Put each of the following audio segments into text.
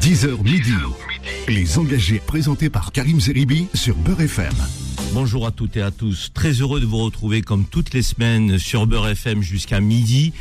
10h midi. Les engagés présentés par Karim Zeribi sur Beurre FM. Bonjour à toutes et à tous. Très heureux de vous retrouver comme toutes les semaines sur Beurre FM jusqu'à midi.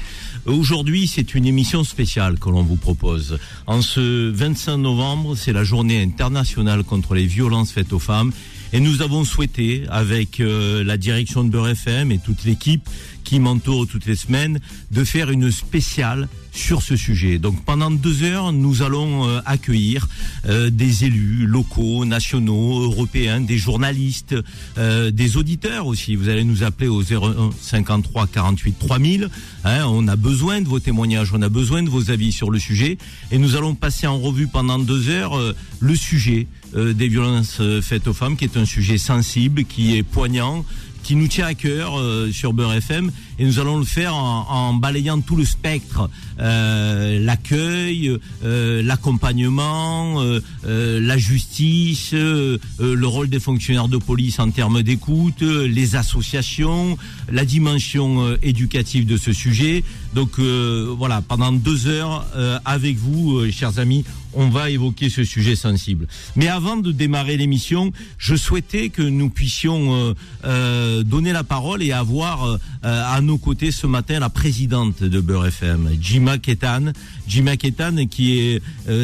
Aujourd'hui, c'est une émission spéciale que l'on vous propose. En ce 25 novembre, c'est la journée internationale contre les violences faites aux femmes. Et nous avons souhaité, avec euh, la direction de Beurre FM et toute l'équipe qui m'entoure toutes les semaines, de faire une spéciale sur ce sujet. Donc pendant deux heures, nous allons euh, accueillir euh, des élus locaux, nationaux, européens, des journalistes, des auditeurs aussi. Vous allez nous appeler au 01 53 48 3000. Hein, on a besoin de vos témoignages, on a besoin de vos avis sur le sujet. Et nous allons passer en revue pendant deux heures le sujet des violences faites aux femmes, qui est un sujet sensible, qui est poignant, qui nous tient à cœur euh, sur Beurre FM et nous allons le faire en, en balayant tout le spectre, euh, l'accueil, euh, l'accompagnement, euh, euh, la justice, euh, le rôle des fonctionnaires de police en termes d'écoute, les associations, la dimension éducative de ce sujet. Donc voilà, pendant deux heures avec vous, chers amis, on va évoquer ce sujet sensible. Mais avant de démarrer l'émission, je souhaitais que nous puissions euh, euh, donner la parole et avoir euh, à nos côtés ce matin la présidente de Beurre FM, Jima Ketan. Jima Ketan qui est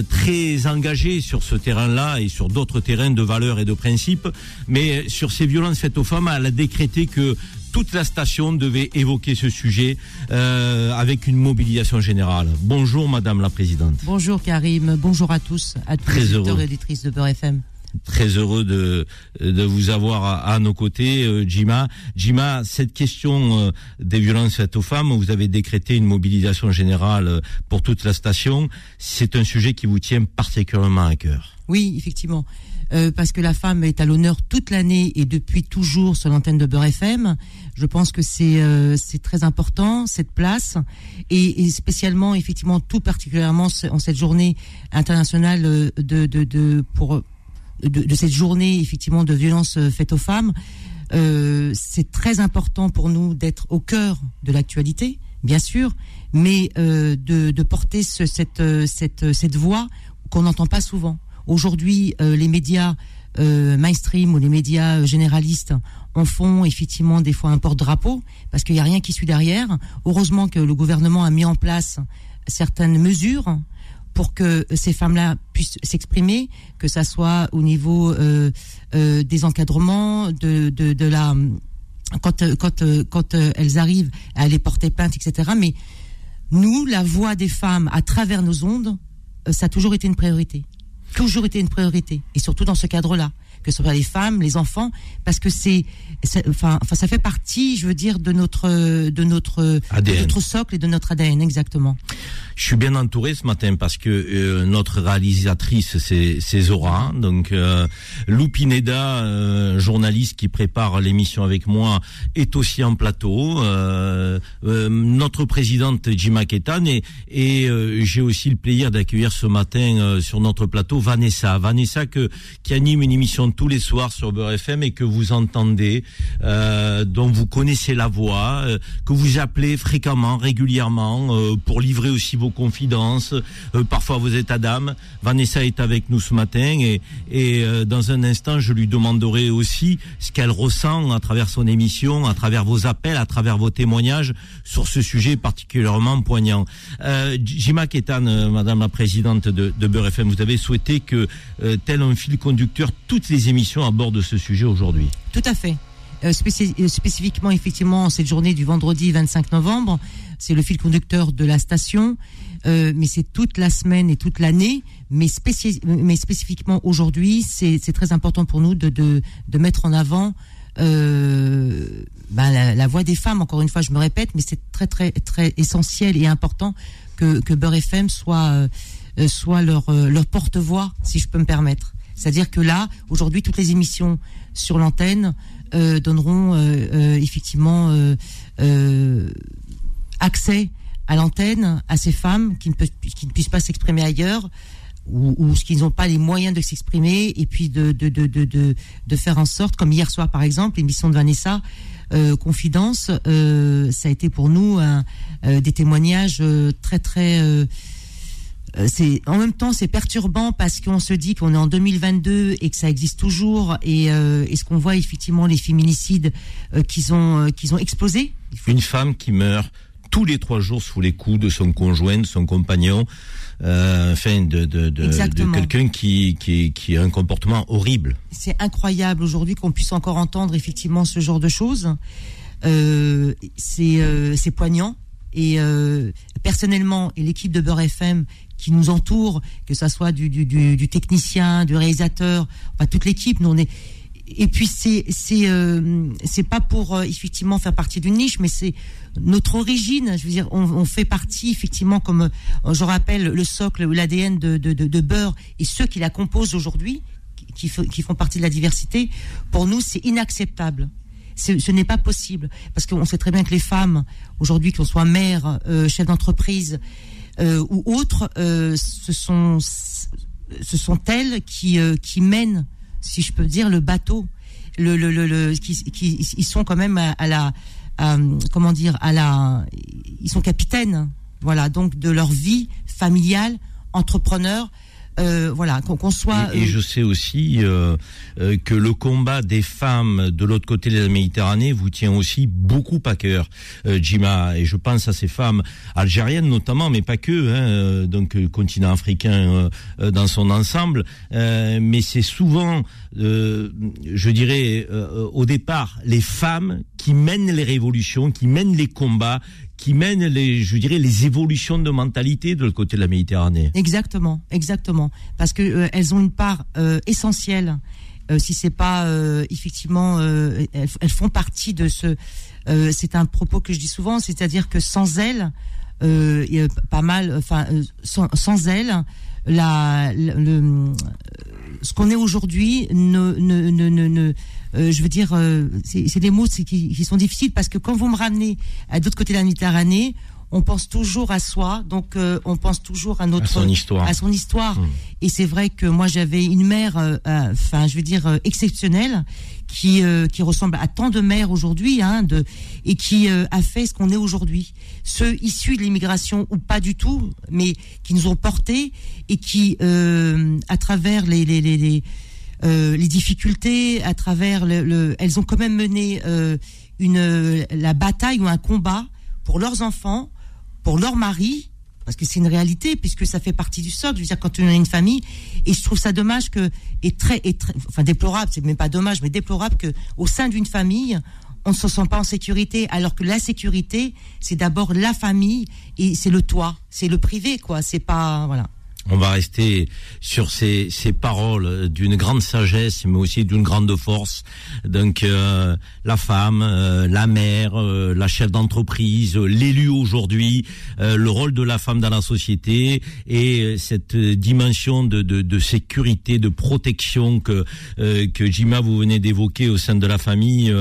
très engagée sur ce terrain-là et sur d'autres terrains de valeurs et de principes. Mais sur ces violences faites aux femmes, elle a décrété que toute la station devait évoquer ce sujet euh, avec une mobilisation générale. Bonjour Madame la Présidente. Bonjour Karim, bonjour à tous, à tous Très les heureux. auditeurs et auditrices de Beurre FM. Très heureux de, de vous avoir à, à nos côtés, euh, Jima. Jima, cette question euh, des violences faites aux femmes, vous avez décrété une mobilisation générale pour toute la station. C'est un sujet qui vous tient particulièrement à cœur. Oui, effectivement. Euh, parce que la femme est à l'honneur toute l'année et depuis toujours sur l'antenne de Beurre FM. Je pense que c'est euh, c'est très important cette place et, spécialement effectivement tout particulièrement en cette journée internationale euh, de de, de pour de, cette journée effectivement de violence faite aux femmes. C'est très important pour nous d'être au cœur de l'actualité, bien sûr, mais de, porter ce, cette, cette, cette voix qu'on n'entend pas souvent. Aujourd'hui, euh, les médias euh, mainstream ou les médias euh, généralistes en font effectivement des fois un porte-drapeau parce qu'il n'y a rien qui suit derrière. Heureusement que le gouvernement a mis en place certaines mesures pour que ces femmes-là puissent s'exprimer, que ça soit au niveau des encadrements, de, de, de la quand quand quand elles arrivent à aller porter plainte, etc. Mais nous, la voix des femmes à travers nos ondes, ça a toujours été une priorité, toujours été une priorité, et surtout dans ce cadre-là, que ce soit les femmes, les enfants, parce que c'est, enfin, enfin, ça fait partie, je veux dire, de notre de notre de notre socle et de notre ADN, exactement. Je suis bien entouré ce matin parce que euh, notre réalisatrice c'est Zora, donc euh, Lou Pineda, euh, journaliste qui prépare l'émission avec moi, est aussi en plateau. Euh, notre présidente Jima Ketan et, et j'ai aussi le plaisir d'accueillir ce matin sur notre plateau Vanessa, Vanessa que qui anime une émission tous les soirs sur Beurre FM et que vous entendez, euh, dont vous connaissez la voix, euh, que vous appelez fréquemment, régulièrement euh, pour livrer aussi vos confidences, euh, parfois vos états d'âme. Vanessa est avec nous ce matin et, et euh, dans un instant, je lui demanderai aussi ce qu'elle ressent à travers son émission, à travers vos appels, à travers vos témoignages sur ce sujet particulièrement poignant. Euh, Jima Ketan, euh, Madame la Présidente de, de Beurre FM, vous avez souhaité que, tel un fil conducteur, toutes les émissions abordent ce sujet aujourd'hui. Tout à fait. Euh, euh, spécifiquement, effectivement, cette journée du vendredi 25 novembre, c'est le fil conducteur de la station, euh, mais c'est toute la semaine et toute l'année. Mais, spéci- mais spécifiquement aujourd'hui, c'est très important pour nous de, mettre en avant ben, la, voix des femmes. Encore une fois, je me répète, mais c'est très très très essentiel et important que, que Beurre FM soit leur porte-voix, si je peux me permettre. C'est-à-dire que là, aujourd'hui, toutes les émissions sur l'antenne euh, donneront euh, euh, effectivement accès à l'antenne à ces femmes qui ne, qui ne puissent pas s'exprimer ailleurs ou, ou qui n'ont pas les moyens de s'exprimer et puis de, de, de, de, de, faire en sorte, comme hier soir par exemple, l'émission de Vanessa, Confidence, ça a été pour nous des témoignages très très c'est en même temps c'est perturbant parce qu'on se dit qu'on est en 2022 et que ça existe toujours et, euh, ce qu'on voit effectivement les féminicides euh, qu'ils ont qu'ils ont explosé. Une femme qui meurt tous les trois jours sous les coups de son conjoint, de son compagnon, enfin de, de, de, quelqu'un qui, qui, qui a un comportement horrible. C'est incroyable aujourd'hui qu'on puisse encore entendre effectivement ce genre de choses. Euh, c'est poignant. Et personnellement, et l'équipe de Beurre FM qui nous entoure, que ça soit du, technicien, du réalisateur, toute l'équipe. On est et puis c'est c'est euh, c'est pas pour euh, effectivement faire partie d'une niche, mais c'est notre origine. Je veux dire, on, fait partie effectivement, comme euh, je rappelle, le socle ou l'ADN de, de, de, beurre et ceux qui la composent aujourd'hui, qui, qui font partie de la diversité. Pour nous, c'est inacceptable. Ce n'est pas possible parce qu'on sait très bien que les femmes aujourd'hui, qu'on soit mère, chef d'entreprise, euh, ou autres, euh, ce sont ce sont elles qui euh, qui mènent, si je peux dire, le bateau. Le, le, le, qui, qui, ils sont quand même à, la comment dire à la ils sont capitaines voilà donc de leur vie familiale entrepreneur euh, voilà, qu'on soit. Et, je euh, sais aussi euh, que le combat des femmes de l'autre côté de la Méditerranée vous tient aussi beaucoup à cœur, Jima. Et je pense à ces femmes algériennes notamment, mais pas que, hein, donc continent africain dans son ensemble. mais c'est souvent, je dirais, au départ, les femmes qui mènent les révolutions, qui mènent les combats, qui mènent les, je dirais, les évolutions de mentalité de l'autre côté de la Méditerranée. Exactement, exactement, parce que euh, elles ont une part euh, essentielle. Euh, si c'est pas effectivement, elles, font partie de ce. c'est un propos que je dis souvent, c'est-à-dire que sans elles, pas mal, enfin, sans, sans elles, la, le, ce qu'on est aujourd'hui ne, ne, ne, ne euh, je veux dire, euh, c'est des mots qui, qui, sont difficiles parce que quand vous me ramenez à d'autres côtés de la Méditerranée, on pense toujours à soi, donc euh, on pense toujours à notre à son histoire. À son histoire. Mmh. Et c'est vrai que moi j'avais une mère, enfin je veux dire exceptionnelle, qui qui ressemble à tant de mères aujourd'hui, hein, de et qui a fait ce qu'on est aujourd'hui. Ceux issus de l'immigration ou pas du tout, mais qui nous ont portés et qui, à travers les, les, les, les euh, les difficultés, à travers le, elles ont quand même mené euh, une la bataille ou un combat pour leurs enfants, pour leur mari, parce que c'est une réalité puisque ça fait partie du socle. Je veux dire quand on a une famille, et je trouve ça dommage que et très très, enfin déplorable, c'est même pas dommage, mais déplorable que au sein d'une famille on ne se sent pas en sécurité, alors que la sécurité, c'est d'abord la famille et c'est le toit, c'est le privé, quoi. C'est pas, voilà on va rester sur ces, ces paroles d'une grande sagesse, mais aussi d'une grande force. Donc euh, la femme, euh, la mère, euh, la chef d'entreprise, l'élu aujourd'hui, le rôle de la femme dans la société et cette dimension de, de, de sécurité, de protection que que Jima vous venez d'évoquer au sein de la famille,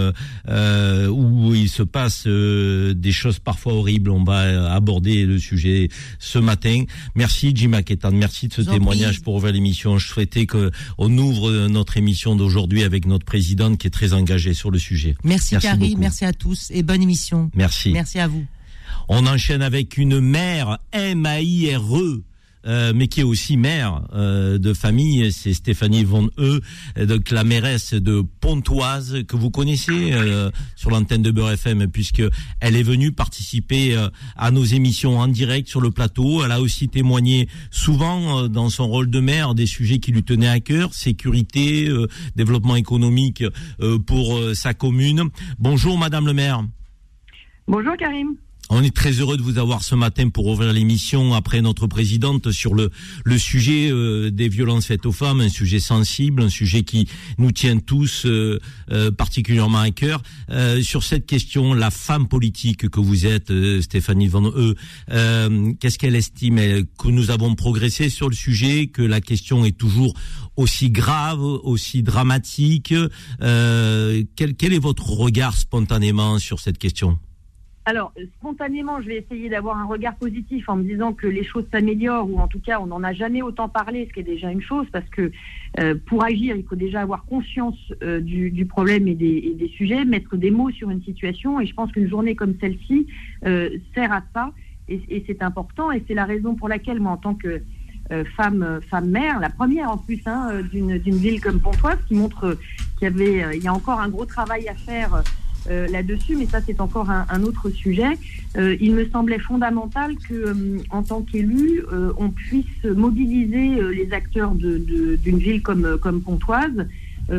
où il se passe des choses parfois horribles. On va aborder le sujet ce matin. Merci Jima Merci de ce témoignage pour ouvrir l'émission. Je souhaitais qu'on ouvre notre émission d'aujourd'hui avec notre présidente qui est très engagée sur le sujet. Merci, merci Carrie, merci à tous et bonne émission. Merci. Merci à vous. On enchaîne avec une mère M-A-I-R-E euh, mais qui est aussi mère euh, de famille, c'est Stéphanie Von E, donc la mairesse de Pontoise que vous connaissez euh, sur l'antenne de Beurre FM, puisque elle est venue participer à nos émissions en direct sur le plateau. Elle a aussi témoigné souvent dans son rôle de maire des sujets qui lui tenaient à cœur, sécurité, développement économique pour sa commune. Bonjour Madame le maire. Bonjour Karim. On est très heureux de vous avoir ce matin pour ouvrir l'émission après notre présidente sur le sujet euh, des violences faites aux femmes, un sujet sensible, un sujet qui nous tient tous euh, euh, particulièrement à cœur. sur cette question, la femme politique que vous êtes, Stéphanie Van E, qu'est-ce qu'elle estime? Que nous avons progressé sur le sujet, que la question est toujours aussi grave, aussi dramatique. quel, quel est votre regard spontanément sur cette question? Alors, spontanément, je vais essayer d'avoir un regard positif en me disant que les choses s'améliorent, ou en tout cas, on n'en a jamais autant parlé, ce qui est déjà une chose, parce que euh, pour agir, il faut déjà avoir conscience euh, du, problème et des, sujets, mettre des mots sur une situation, et je pense qu'une journée comme celle-ci euh, sert à ça, et, c'est important, et c'est la raison pour laquelle, moi, en tant que femme, femme mère, la première en plus hein, d'une ville comme Pontoise, qui montre qu'il y avait, y a encore un gros travail à faire là-dessus, mais ça c'est encore un, autre sujet. il me semblait fondamental que, en tant qu'élu, on puisse mobiliser les acteurs d'une ville comme, comme Pontoise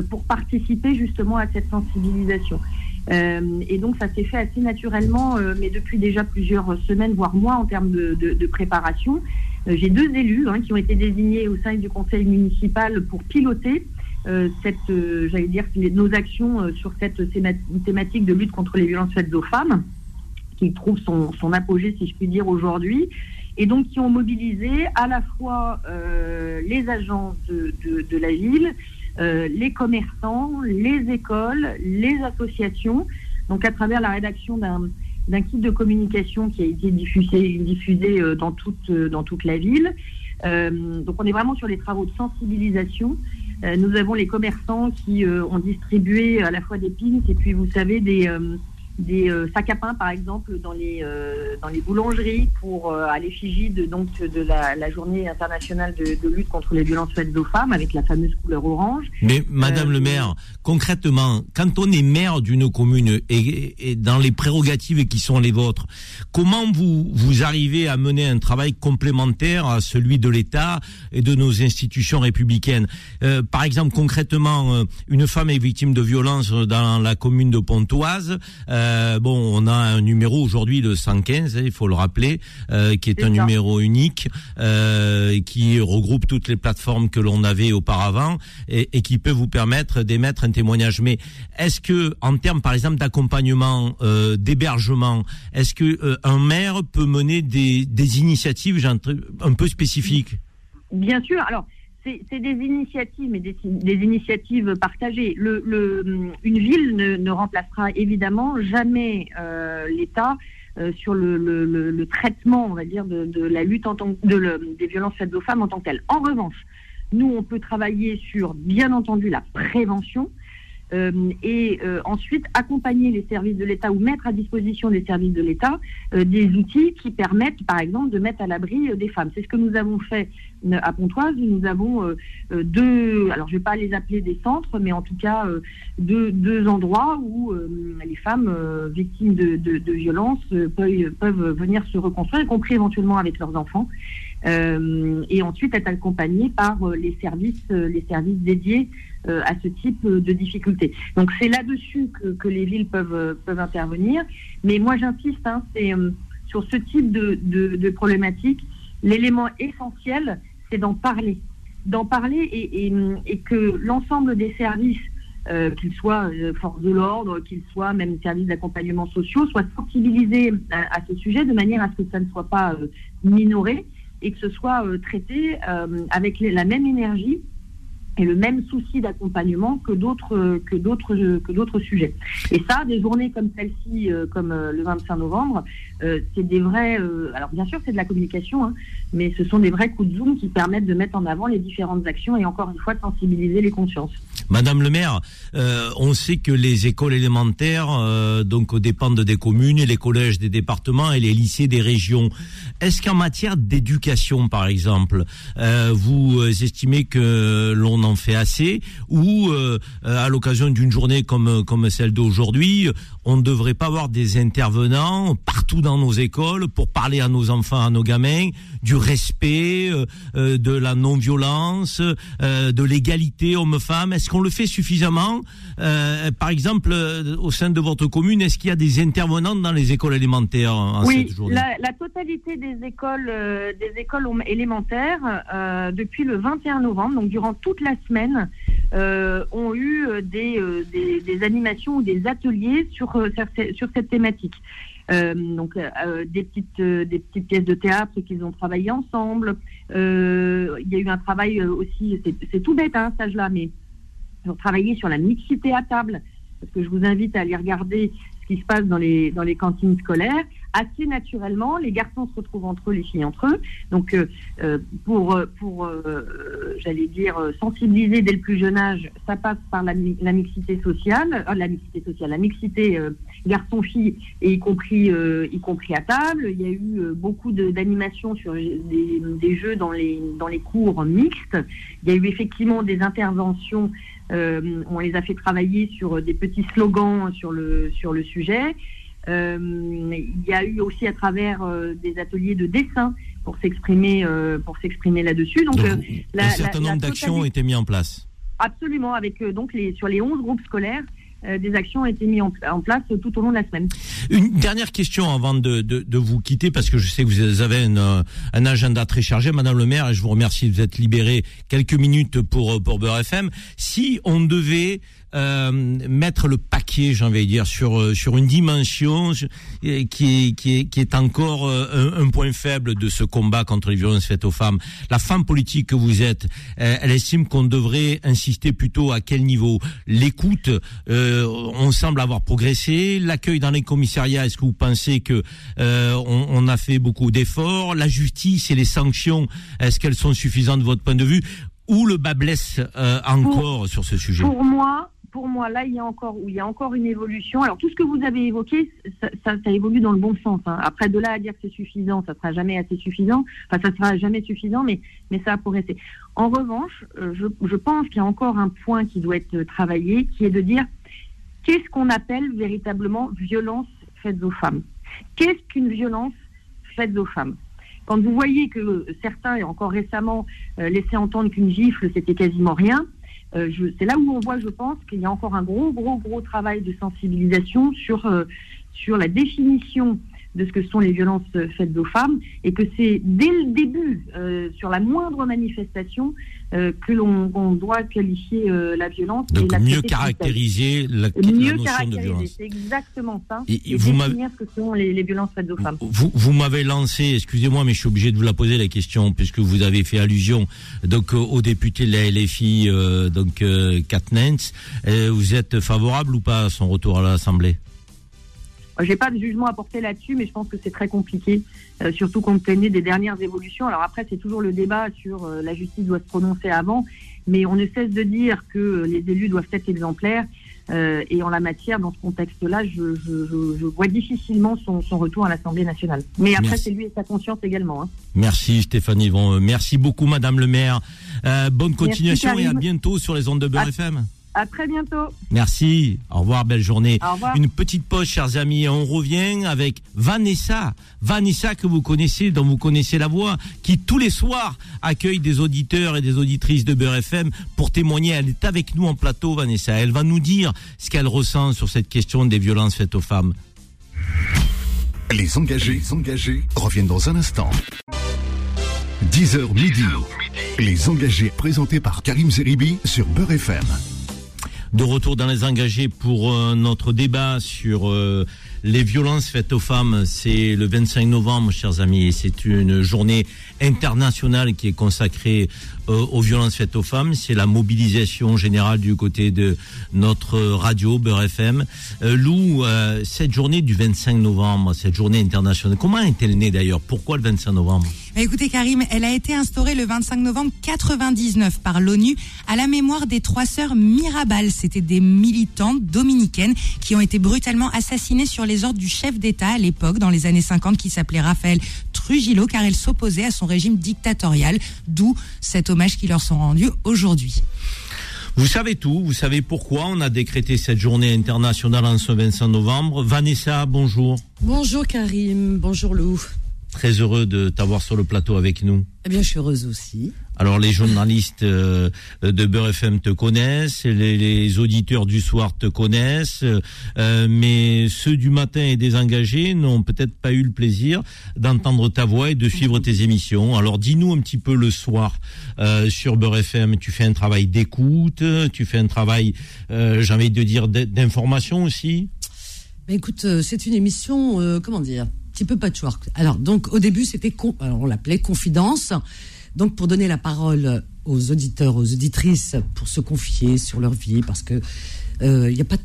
pour participer justement à cette sensibilisation. Euh, et donc ça s'est fait assez naturellement, euh, mais depuis déjà plusieurs semaines, voire mois en termes de, préparation. Euh, j'ai deux élus hein, qui ont été désignés au sein du conseil municipal pour piloter cette, j'allais dire, nos actions sur cette thématique de lutte contre les violences faites aux femmes, qui trouve son, apogée, si je puis dire, aujourd'hui et donc qui ont mobilisé à la fois les agents de, la ville, euh, les commerçants, les écoles, les associations. Donc à travers la rédaction d'un kit de communication qui a été diffusé, diffusé euh, dans, toute, euh, dans toute la ville. donc on est vraiment sur les travaux de sensibilisation. Nous avons les commerçants qui ont distribué à la fois des pins et puis vous savez des des euh, sacs à pain, par exemple, dans les, euh, dans les boulangeries pour, euh, à l'effigie de, donc, de la, journée internationale de, lutte contre les violences faites aux femmes avec la fameuse couleur orange. Mais Madame le maire, concrètement, quand on est maire d'une commune et, et, dans les prérogatives qui sont les vôtres, comment vous, vous arrivez à mener un travail complémentaire à celui de l'État et de nos institutions républicaines? Par exemple, concrètement, une femme est victime de violences dans la commune de Pontoise. Euh, bon, on a un numéro aujourd'hui de 115, hein, il faut le rappeler, euh, qui est, un numéro unique, euh, qui regroupe toutes les plateformes que l'on avait auparavant et, qui peut vous permettre d'émettre un témoignage. Mais est-ce que, en termes, par exemple, d'accompagnement, d'hébergement, est-ce que un maire peut mener des, des initiatives un peu spécifiques Bien sûr. Alors, c'est des initiatives, mais des, initiatives partagées. Une ville ne, remplacera évidemment jamais euh, l'État euh, sur le, traitement, on va dire, de, la lutte en tant, de des violences faites aux femmes en tant que telles. En revanche, nous, on peut travailler sur, bien entendu, la prévention. Euh, et euh, ensuite accompagner les services de l'État ou mettre à disposition des services de l'État euh, des outils qui permettent, par exemple, de mettre à l'abri des femmes. C'est ce que nous avons fait à Pontoise. Nous avons deux, alors je ne vais pas les appeler des centres, mais en tout cas deux, endroits où les femmes victimes de, de, de violences peuvent, peuvent venir se reconstruire, y compris éventuellement avec leurs enfants. Euh, et ensuite être accompagné par euh, les services, euh, les services dédiés à ce type de difficultés. Donc c'est là-dessus que, les villes peuvent, peuvent intervenir. Mais moi j'insiste, hein, c'est sur ce type de, de, problématique, l'élément essentiel, c'est d'en parler, d'en parler et, et, que l'ensemble des services, qu'ils soient forces de l'ordre, qu'ils soient même services d'accompagnement sociaux, soient sensibilisés à, ce sujet de manière à ce que ça ne soit pas minoré et que ce soit euh, traité euh, avec la même énergie et le même souci d'accompagnement que d'autres que d'autres que d'autres sujets. Et ça, des journées comme celle-ci, euh, comme le 25 novembre, c'est des vrais. alors bien sûr, c'est de la communication, hein, mais ce sont des vrais coups de zoom qui permettent de mettre en avant les différentes actions et encore une fois de sensibiliser les consciences. Madame le maire, euh, on sait que les écoles élémentaires euh, donc dépendent des communes, les collèges des départements et les lycées des régions. Est-ce qu'en matière d'éducation, par exemple, euh, vous estimez que l'on en fait assez ou à l'occasion d'une journée comme comme celle d'aujourd'hui, on ne devrait pas avoir des intervenants partout dans nos écoles pour parler à nos enfants, à nos gamins du respect, de la non-violence, de l'égalité homme-femme. Est-ce qu'on le fait suffisamment euh, Par exemple, euh, au sein de votre commune, est-ce qu'il y a des intervenants dans les écoles élémentaires en oui, cette journée? la, la, totalité des écoles, euh, des écoles élémentaires, depuis le 21 novembre, donc durant toute la semaine, ont eu des, des, animations ou des ateliers sur, sur cette thématique. donc des petites des petites pièces de théâtre qu'ils ont travaillé ensemble. Il y a eu un travail aussi, c'est tout bête hein, stage-là, mais pour travailler sur la mixité à table, parce que je vous invite à aller regarder ce qui se passe dans les, dans les cantines scolaires. Assez naturellement, les garçons se retrouvent entre eux, les filles entre eux. Donc, euh, euh, pour, pour euh, j'allais dire, sensibiliser dès le plus jeune âge, ça passe par la, mixité sociale, la mixité sociale, la mixité garçon-fille, et y compris, y compris à table. Il y a eu beaucoup d'animations sur des, jeux dans les, dans les cours mixtes. Il y a eu effectivement des interventions on les a fait travailler sur des petits slogans sur le, sur le sujet. Euh, il y a eu aussi à travers euh, des ateliers de dessin pour s'exprimer euh, pour s'exprimer là-dessus. Donc, un certain nombre d'actions ont été mis en place. Absolument, avec donc les sur les 11 groupes scolaires, des actions ont été mises en, place tout au long de la semaine. Une dernière question avant de, de, vous quitter, parce que je sais que vous avez un, un, agenda très chargé, Madame le maire, et je vous remercie de vous être libéré quelques minutes pour, pour Beurre FM. Si on devait euh, mettre le paquet, j'ai envie de dire, sur euh, sur une dimension qui est qui est qui est encore euh, un, point faible de ce combat contre les violences faites aux femmes. La femme politique que vous êtes, elle estime qu'on devrait insister plutôt à quel niveau? L'écoute, on semble avoir progressé. L'accueil dans les commissariats, est-ce que vous pensez que on, on a fait beaucoup d'efforts? La justice et les sanctions, est-ce qu'elles sont suffisantes de votre point de vue? Où le bas blesse encore sur ce sujet? Pour moi, pour moi, là, il y a encore, une évolution. Alors, tout ce que vous avez évoqué, ça, évolue dans le bon sens. Hein. Après, de là à dire que c'est suffisant, ça sera jamais assez suffisant. Enfin, ça sera jamais suffisant, mais, ça a progressé. En revanche, euh, je, je pense qu'il y a encore un point qui doit être travaillé, qui est de dire qu'est-ce qu'on appelle véritablement violence faite aux femmes? Qu'est-ce qu'une violence faite aux femmes? Quand vous voyez que certains, et encore récemment, euh, laissaient entendre qu'une gifle, c'était quasiment rien, euh, c'est là où on voit, je pense, qu'il y a encore un gros, gros, gros travail de sensibilisation sur, euh, sur la définition de ce que sont les violences faites aux femmes et que c'est dès le début, euh, sur la moindre manifestation, euh, que l'on doit qualifier euh, la violence. Donc et mieux caractériser la, mieux notion de violence. C'est exactement ça. Et, et vous définir ce que sont les, les violences faites aux femmes. Vous, vous m'avez lancé, excusez-moi, mais je suis obligé de vous la poser la question puisque vous avez fait allusion donc au député de la LFI, donc Katnens. vous êtes favorable ou pas à son retour à l'Assemblée? J'ai pas de jugement à porter là-dessus, mais je pense que c'est très compliqué, euh, surtout compte tenu des dernières évolutions. Alors après, c'est toujours le débat sur euh, la justice doit se prononcer avant, mais on ne cesse de dire que les élus doivent être exemplaires. Euh, et en la matière, dans ce contexte-là, je, je, je, vois difficilement son, son retour à l'Assemblée nationale. Mais après, c'est lui et sa conscience également. Hein. Merci Stéphanie. Bon, merci beaucoup, Madame le maire. bonne continuation et à bientôt sur les ondes de Beurre FM. À très bientôt. Merci. Au revoir, belle journée. Au revoir. Une petite pause, chers amis. On revient avec Vanessa. Vanessa que vous connaissez, dont vous connaissez la voix, qui tous les soirs accueille des auditeurs et des auditrices de Beurre FM pour témoigner. Elle est avec nous en plateau, Vanessa. Elle va nous dire ce qu'elle ressent sur cette question des violences faites aux femmes. Les engagés, les engagés reviennent dans un instant. 10h midi. Les engagés présentés par Karim Zeribi sur Beurre FM de retour dans les engagés pour euh, notre débat sur euh, les violences faites aux femmes. C'est le 25 novembre, chers amis, et c'est une journée internationale qui est consacrée aux violences faites aux femmes. C'est la mobilisation générale du côté de notre radio Beurre FM. Lou, cette journée du 25 novembre, cette journée internationale, comment est-elle née d'ailleurs? Pourquoi le 25 novembre? Écoutez Karim, elle a été instaurée le 25 novembre 99 par l'ONU à la mémoire des trois sœurs Mirabal. C'était des militantes dominicaines qui ont été brutalement assassinées sur les ordres du chef d'État à l'époque, dans les années 50, qui s'appelait Raphaël Trujillo, car elles s'opposaient à son régime dictatorial, d'où cet hommage qui leur sont rendus aujourd'hui. Vous savez tout, vous savez pourquoi on a décrété cette journée internationale en ce 25 novembre. Vanessa, bonjour. Bonjour Karim, bonjour Lou. Très heureux de t'avoir sur le plateau avec nous. Eh bien, je suis heureuse aussi. Alors, les journalistes euh, de Beurre FM te connaissent, les, auditeurs du soir te connaissent, euh, mais ceux du matin et des engagés n'ont peut-être pas eu le plaisir d'entendre ta voix et de suivre tes émissions. Alors, dis-nous un petit peu le soir euh, sur Beurre FM. Tu fais un travail d'écoute, tu fais un travail, j'ai envie de dire, d'information aussi? Mais écoute, c'est une émission, comment dire petit peu patchwork. Alors, donc, au début, c'était, on l'appelait confidence. Donc, pour donner la parole aux auditeurs, aux auditrices, pour se confier sur leur vie, parce que il euh, n'y a pas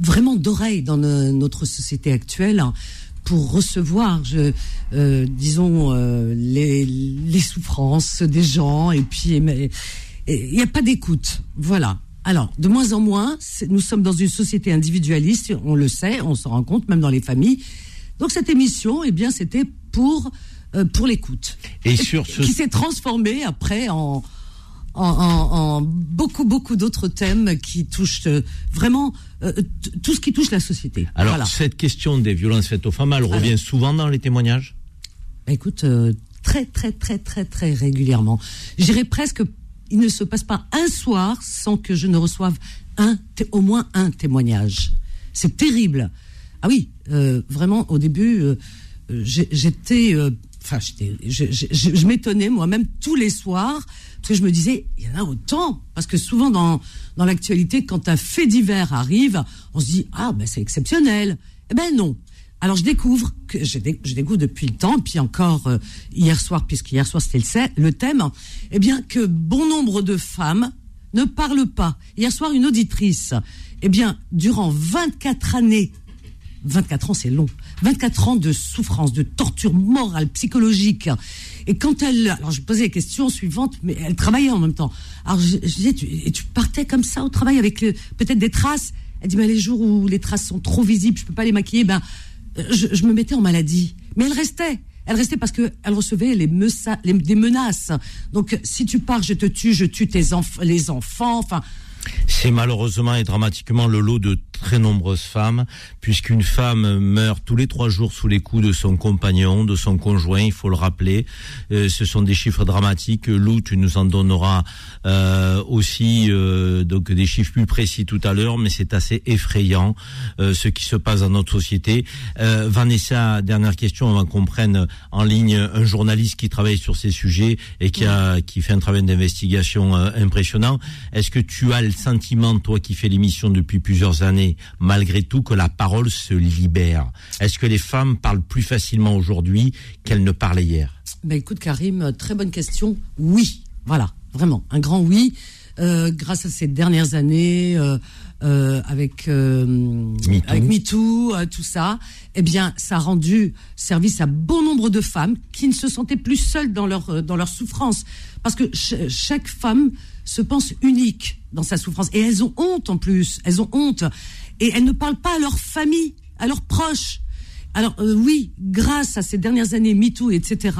vraiment d'oreilles dans notre société actuelle pour recevoir, euh, disons, euh, les, souffrances des gens et puis il n'y a pas d'écoute. Voilà. Alors, de moins en moins, nous sommes dans une société individualiste, on le sait, on s'en rend compte, même dans les familles. Donc cette émission, eh bien, c'était pour pour l'écoute. Et sur ce... qui s'est transformé après en en, beaucoup beaucoup d'autres thèmes qui touchent euh, vraiment euh, tout ce qui touche la société. Alors cette question des violences faites aux femmes, elle revient souvent dans les témoignages? Bah, écoute, très très très très très régulièrement. J'irais presque il ne se passe pas un soir sans que je ne reçoive un, au moins un témoignage. C'est terrible. Ah oui, euh, vraiment, au début, euh, j'étais, euh, enfin, je, m'étonnais moi-même tous les soirs parce que je me disais, il y en a autant. Parce que souvent dans dans l'actualité, quand un fait divers arrive, on se dit ah ben c'est exceptionnel. Eh ben non. Alors je découvre que je, découvre depuis le temps, puis encore euh, hier soir, puisque hier soir c'était le, le thème, eh bien que bon nombre de femmes ne parlent pas. Hier soir, une auditrice, eh bien, durant 24 années, 24 ans c'est long, 24 ans de souffrance, de torture morale, psychologique. Et quand elle, alors je posais la question suivante, mais elle travaillait en même temps. Alors je, disais, tu, tu partais comme ça au travail avec peut-être des traces? Elle dit, mais les jours où les traces sont trop visibles, je peux pas les maquiller, ben je, me mettais en maladie. Mais elle restait. Elle restait parce qu'elle recevait les, des menaces. Donc, si tu pars, je te tue, je tue tes les enfants. Enfin, c'est malheureusement et dramatiquement le lot de très nombreuses femmes, puisqu'une femme meurt tous les trois jours sous les coups de son compagnon, de son conjoint, il faut le rappeler. Euh, ce sont des chiffres dramatiques. Lou, tu nous en donneras euh, aussi euh, donc des chiffres plus précis tout à l'heure, mais c'est assez effrayant ce qui se passe dans notre société. Vanessa, dernière question avant qu'on prenne en ligne un journaliste qui travaille sur ces sujets et qui a qui fait un travail d'investigation impressionnant. Est-ce que tu as le sentiment, toi qui fais l'émission depuis plusieurs années, malgré tout, que la parole se libère Est-ce que les femmes parlent plus facilement aujourd'hui qu'elles ne parlaient hier? Ben Écoute, Karim, très bonne question. Oui, voilà, vraiment, un grand oui. Euh, grâce à ces dernières années, euh, euh, avec euh, avec MeToo, tout ça, eh bien, ça a rendu service à bon nombre de femmes qui ne se sentaient plus seules dans leur dans leur souffrance, parce que chaque femme se pense unique dans sa souffrance. Et elles ont honte en plus, elles ont honte. Et elles ne parlent pas à leur famille, à leurs proches. Alors euh, oui, grâce à ces dernières années MeToo, etc.,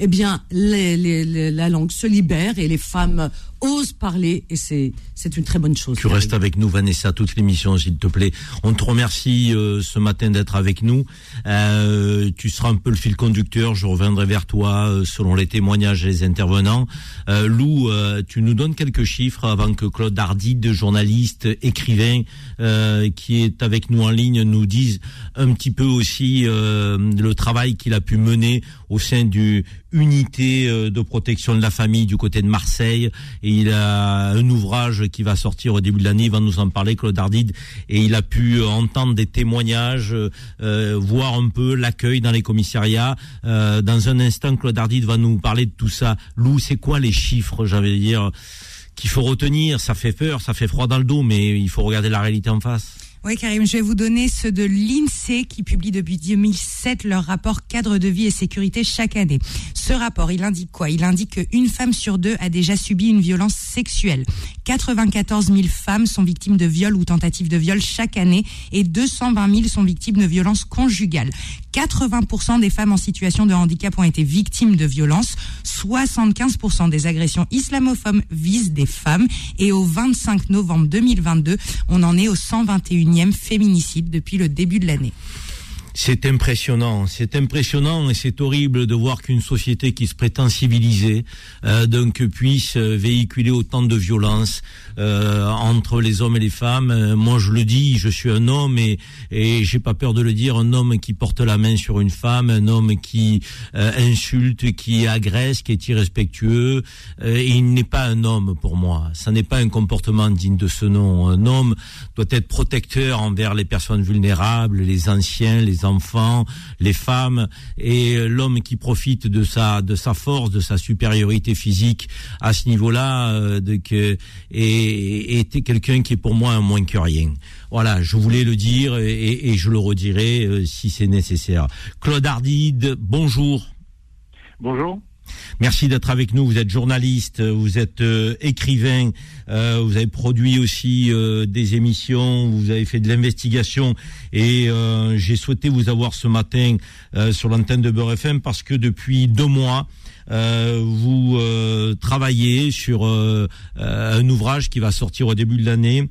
eh bien, la langue se libère et les femmes osent parler et c'est c'est une très bonne chose. Tu restes avec nous Vanessa toute l'émission s'il te plaît. On te remercie euh, ce matin d'être avec nous. Euh, tu seras un peu le fil conducteur. Je reviendrai vers toi euh, selon les témoignages des intervenants. Lou, tu nous donnes quelques chiffres avant que Claude Ardide, journaliste, écrivain, qui est avec nous en ligne, nous dise un petit peu aussi le travail qu'il a pu mener au sein du unité de protection de la famille du côté de Marseille. Et il a un ouvrage qui va sortir au début de l'année, il va nous en parler, Claude Ardide, et il a pu entendre des témoignages, euh, voir un peu l'accueil dans les commissariats. Euh, dans un instant, Claude Ardide va nous parler de tout ça. Lou, c'est quoi les chiffres, j'avais dire, qu'il faut retenir? Ça fait peur, ça fait froid dans le dos, mais il faut regarder la réalité en face. Oui, Karim, je vais vous donner ceux de l'INSEE qui publie depuis 2007 leur rapport cadre de vie et sécurité chaque année. Ce rapport, il indique quoi? Il indique qu'une femme sur deux a déjà subi une violence sexuelle. 94 000 femmes sont victimes de viol ou tentatives de viol chaque année et 220 000 sont victimes de violences conjugales. 80% des femmes en situation de handicap ont été victimes de violences. 75% des agressions islamophobes visent des femmes. Et au 25 novembre 2022, on en est au 121 féminicide depuis le début de l'année. C'est impressionnant, c'est impressionnant et c'est horrible de voir qu'une société qui se prétend civilisée euh, donc puisse euh, véhiculer autant de violence euh, entre les hommes et les femmes. Euh, moi, je le dis, je suis un homme et et j'ai pas peur de le dire, un homme qui porte la main sur une femme, un homme qui insulte, qui agresse, qui est irrespectueux. et il n'est pas un homme pour moi. Ça n'est pas un comportement digne de ce nom. Un homme doit être protecteur envers les personnes vulnérables, les anciens, les enfants, les femmes et l'homme qui profite de sa de sa force, de sa supériorité physique à ce niveau-là, euh, de que et était quelqu'un qui est pour moi un moins que rien. Voilà, je voulais le dire et, je le redirai euh, si c'est nécessaire. Claude Ardide, bonjour. Bonjour. Merci d'être avec nous. Vous êtes journaliste, vous êtes euh, écrivain, euh, vous avez produit aussi euh, des émissions, vous avez fait de l'investigation et j'ai souhaité vous avoir ce matin sur l'antenne de Beurre FM parce que depuis deux mois, vous euh, travaillez sur un ouvrage qui va sortir au début de l'année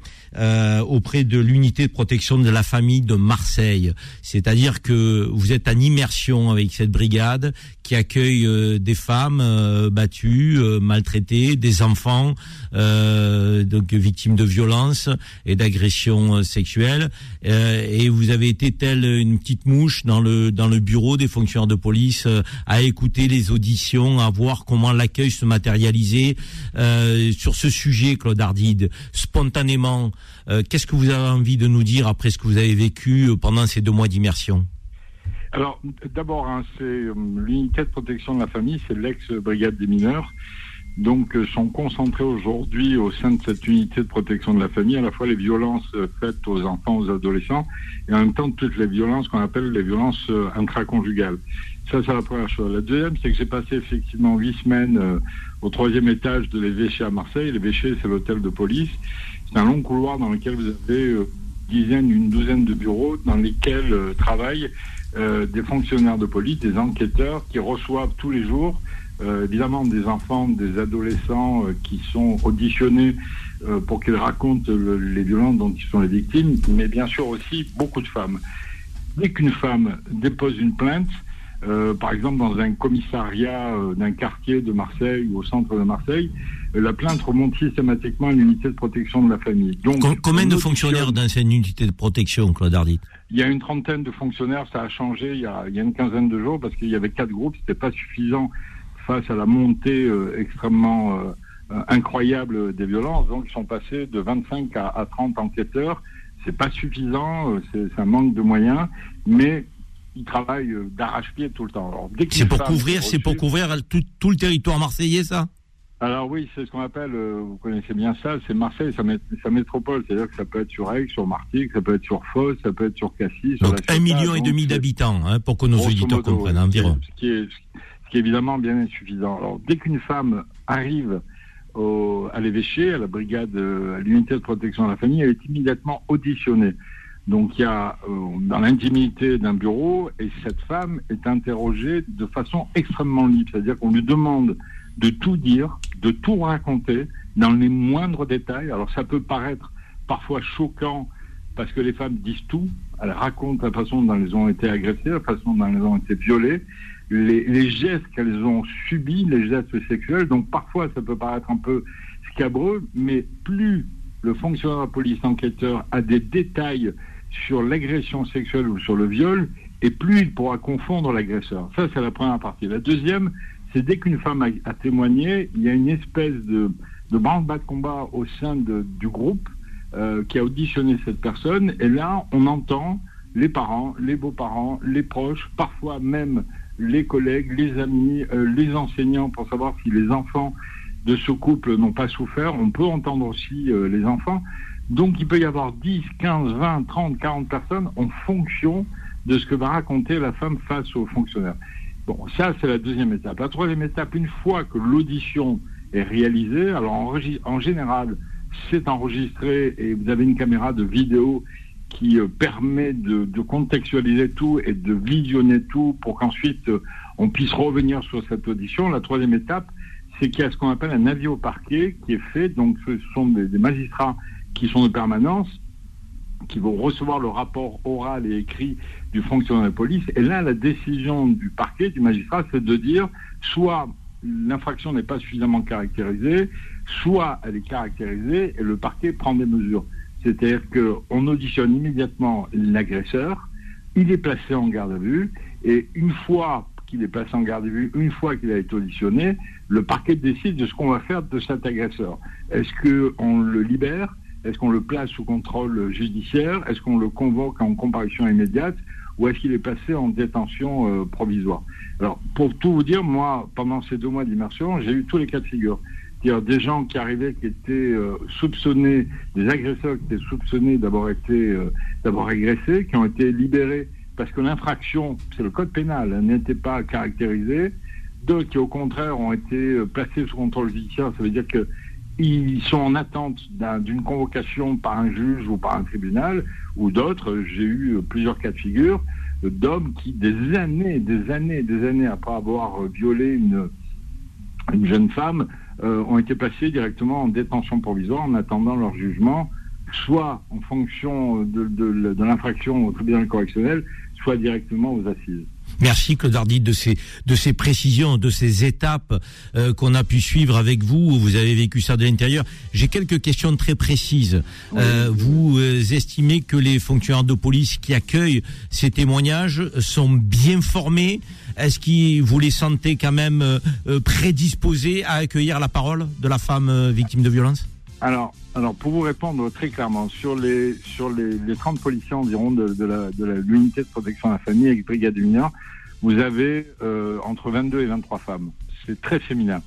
auprès de l'unité de protection de la famille de Marseille. C'est-à-dire que vous êtes en immersion avec cette brigade qui accueille des femmes battues, maltraitées, des enfants donc victimes de violences et d'agressions sexuelles. et vous avez été telle une petite mouche dans le dans le bureau des fonctionnaires de police à écouter les auditions à voir comment l'accueil se matérialisait euh, sur ce sujet, Claude Ardide, spontanément. Euh, qu'est-ce que vous avez envie de nous dire après ce que vous avez vécu euh, pendant ces deux mois d'immersion? Alors, d'abord, hein, c'est l'unité de protection de la famille, c'est l'ex-brigade des mineurs. Donc, sont concentrés aujourd'hui au sein de cette unité de protection de la famille, à la fois les violences faites aux enfants, aux adolescents, et en même temps toutes les violences qu'on appelle les violences intraconjugales. Ça, c'est la première chose. La deuxième, c'est que j'ai passé effectivement huit semaines euh, au troisième étage de l'évêché à Marseille. L'évêché, c'est l'hôtel de police. C'est un long couloir dans lequel vous avez euh, une dizaine, une douzaine de bureaux dans lesquels euh, travaillent des fonctionnaires de police, des enquêteurs qui reçoivent tous les jours, évidemment, des enfants, des adolescents qui sont auditionnés pour qu'ils racontent les violences dont ils sont les victimes, mais bien sûr aussi beaucoup de femmes. Dès qu'une femme dépose une plainte, euh, par exemple, dans un commissariat euh, d'un quartier de Marseille ou au centre de Marseille, euh, la plainte remonte systématiquement à l'unité de protection de la famille. Donc, combien de fonctionnaires dans cette unité de protection, Claude Ardit? Il y a une trentaine de fonctionnaires, ça a changé il y a, il y a une quinzaine de jours parce qu'il y avait quatre groupes, c'était pas suffisant face à la montée extrêmement incroyable des violences. Donc, ils sont passés de 25 à, à 30 enquêteurs. C'est pas suffisant, c'est un manque de moyens, mais ils travaillent euh, d'arrache-pied tout le temps. C'est pour couvrir, c'est pour couvrir tout, le territoire marseillais, ça? Alors oui, c'est ce qu'on appelle, euh, vous connaissez bien ça, c'est Marseille, sa, sa métropole, c'est-à-dire que ça peut être sur Aix, sur Martigues, ça peut être sur Fos, ça peut être sur Cassis. Donc un million et demi d'habitants, hein, pour que nos auditeurs comprennent environ. Ce qui, est, ce qui est évidemment bien insuffisant. Alors dès qu'une femme arrive au, à l'évêché, à la brigade, euh, à l'unité de protection de la famille, elle est immédiatement auditionnée. Donc il y a euh, dans l'intimité d'un bureau et cette femme est interrogée de façon extrêmement libre, c'est-à-dire qu'on lui demande de tout dire, de tout raconter dans les moindres détails. Alors ça peut paraître parfois choquant parce que les femmes disent tout, elles racontent la façon dont elles ont été agressées, la façon dont elles ont été violées, les, gestes qu'elles ont subis, les gestes sexuels. Donc parfois ça peut paraître un peu scabreux, mais plus le fonctionnaire de police enquêteur a des détails sur l'agression sexuelle ou sur le viol, et plus il pourra confondre l'agresseur. Ça, c'est la première partie. La deuxième, c'est dès qu'une femme a, témoigné, il y a une espèce de, de branle-bas de combat au sein du groupe euh, qui a auditionné cette personne, et là, on entend les parents, les beaux-parents, les proches, parfois même les collègues, les amis, euh, les enseignants, pour savoir si les enfants de ce couple n'ont pas souffert. On peut entendre aussi euh, les enfants. Donc il peut y avoir 10, 15, 20, 30, 40 personnes en fonction de ce que va raconter la femme face au fonctionnaire. Ça c'est la deuxième étape. La troisième étape, une fois que l'audition est réalisée, alors en, général c'est enregistré et vous avez une caméra de vidéo qui euh, permet de, contextualiser tout et de visionner tout pour qu'ensuite euh, on puisse revenir sur cette audition. La troisième étape, c'est qu'il y a ce qu'on appelle un avis au parquet qui est fait. Donc ce sont des magistrats qui sont de permanence, qui vont recevoir le rapport oral et écrit du fonctionnaire de police. Et là, la décision du parquet, du magistrat, c'est de dire soit l'infraction n'est pas suffisamment caractérisée, soit elle est caractérisée et le parquet prend des mesures. C'est-à-dire qu'on auditionne immédiatement l'agresseur, il est placé en garde à vue, et une fois qu'il est placé en garde à vue, une fois qu'il a été auditionné, le parquet décide de ce qu'on va faire de cet agresseur. Est-ce qu'on le libère est-ce qu'on le place sous contrôle judiciaire? Est-ce qu'on le convoque en comparution immédiate? Ou est-ce qu'il est placé en détention euh, provisoire? Alors, pour tout vous dire, moi, pendant ces deux mois d'immersion, j'ai eu tous les cas de figure. C'est-à-dire des gens qui arrivaient, qui étaient euh, soupçonnés, des agresseurs qui étaient soupçonnés d'avoir été, euh, d'avoir agressé, qui ont été libérés parce que l'infraction, c'est le code pénal, n'était pas caractérisée d'autres qui au contraire ont été euh, placés sous contrôle judiciaire. Ça veut dire que ils sont en attente d'une convocation par un juge ou par un tribunal, ou d'autres. J'ai eu euh, plusieurs cas de figure d'hommes qui, des années, des années, des années après avoir violé une, une jeune femme, ont été placés directement en détention provisoire en attendant leur jugement, soit en fonction de l'infraction au tribunal correctionnel, soit directement aux assises. Merci Claude Hardy de ces de ces précisions, de ces étapes euh, qu'on a pu suivre avec vous. Vous avez vécu ça de l'intérieur. J'ai quelques questions très précises. Euh, vous euh, estimez que les fonctionnaires de police qui accueillent ces témoignages sont bien formés? Est-ce que vous les sentez quand même prédisposés à accueillir la parole de la femme victime de violence? Alors, alors, pour vous répondre très clairement, sur les, sur les, les 30 policiers environ de, de, la, de l'unité de protection de la famille avec Brigade Unien, vous avez euh, entre 22 et 23 femmes. C'est très féminin.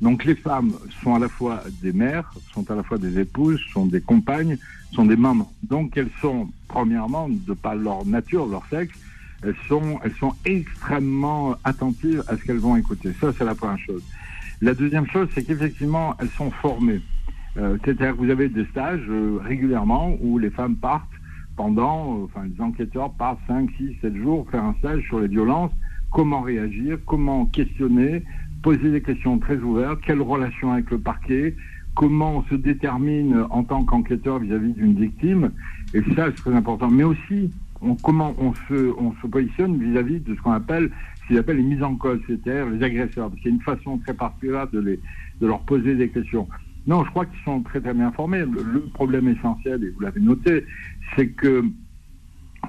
Donc les femmes sont à la fois des mères, sont à la fois des épouses, sont des compagnes, sont des mamans. Donc elles sont, premièrement, de par leur nature, leur sexe, elles sont, elles sont extrêmement attentives à ce qu'elles vont écouter. Ça, c'est la première chose. La deuxième chose, c'est qu'effectivement, elles sont formées. Euh, c'est-à-dire que vous avez des stages euh, régulièrement où les femmes partent pendant, euh, enfin les enquêteurs partent 5, 6, 7 jours faire un stage sur les violences, comment réagir, comment questionner, poser des questions très ouvertes, quelle relation avec le parquet, comment on se détermine en tant qu'enquêteur vis-à-vis d'une victime, et ça c'est très important. Mais aussi comment on se, on positionne vis-à-vis de ce qu'on appelle, ce qu'ils appellent les mises en cause, c'est-à-dire les agresseurs. C'est une façon très particulière de leur poser des questions. Non, je crois qu'ils sont très très bien informés. Le, problème essentiel, et vous l'avez noté, c'est que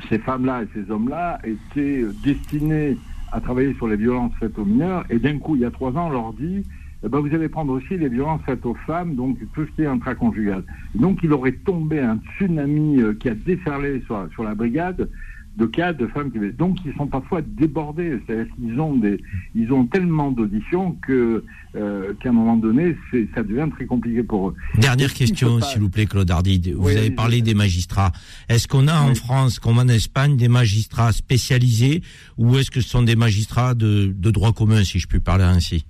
ces femmes-là et ces hommes-là étaient destinés à travailler sur les violences faites aux mineurs, et d'un coup, il y a trois ans, on leur dit, eh ben, vous allez prendre aussi les violences faites aux femmes, donc tout ce qui est intraconjugal. Donc il aurait tombé un tsunami euh, qui a déferlé sur la brigade de cas de femmes qui donc ils sont parfois débordés. C'est-à-dire qu'ils ont des ils ont tellement d'auditions que euh, qu'à un moment donné c'est ça devient très compliqué pour eux. Dernière question s'il vous plaît Claude Hardy. Vous avez parlé des magistrats. Est-ce qu'on a en France comme en Espagne des magistrats spécialisés ou est-ce que ce sont des magistrats de, de droit commun si je puis parler ainsi?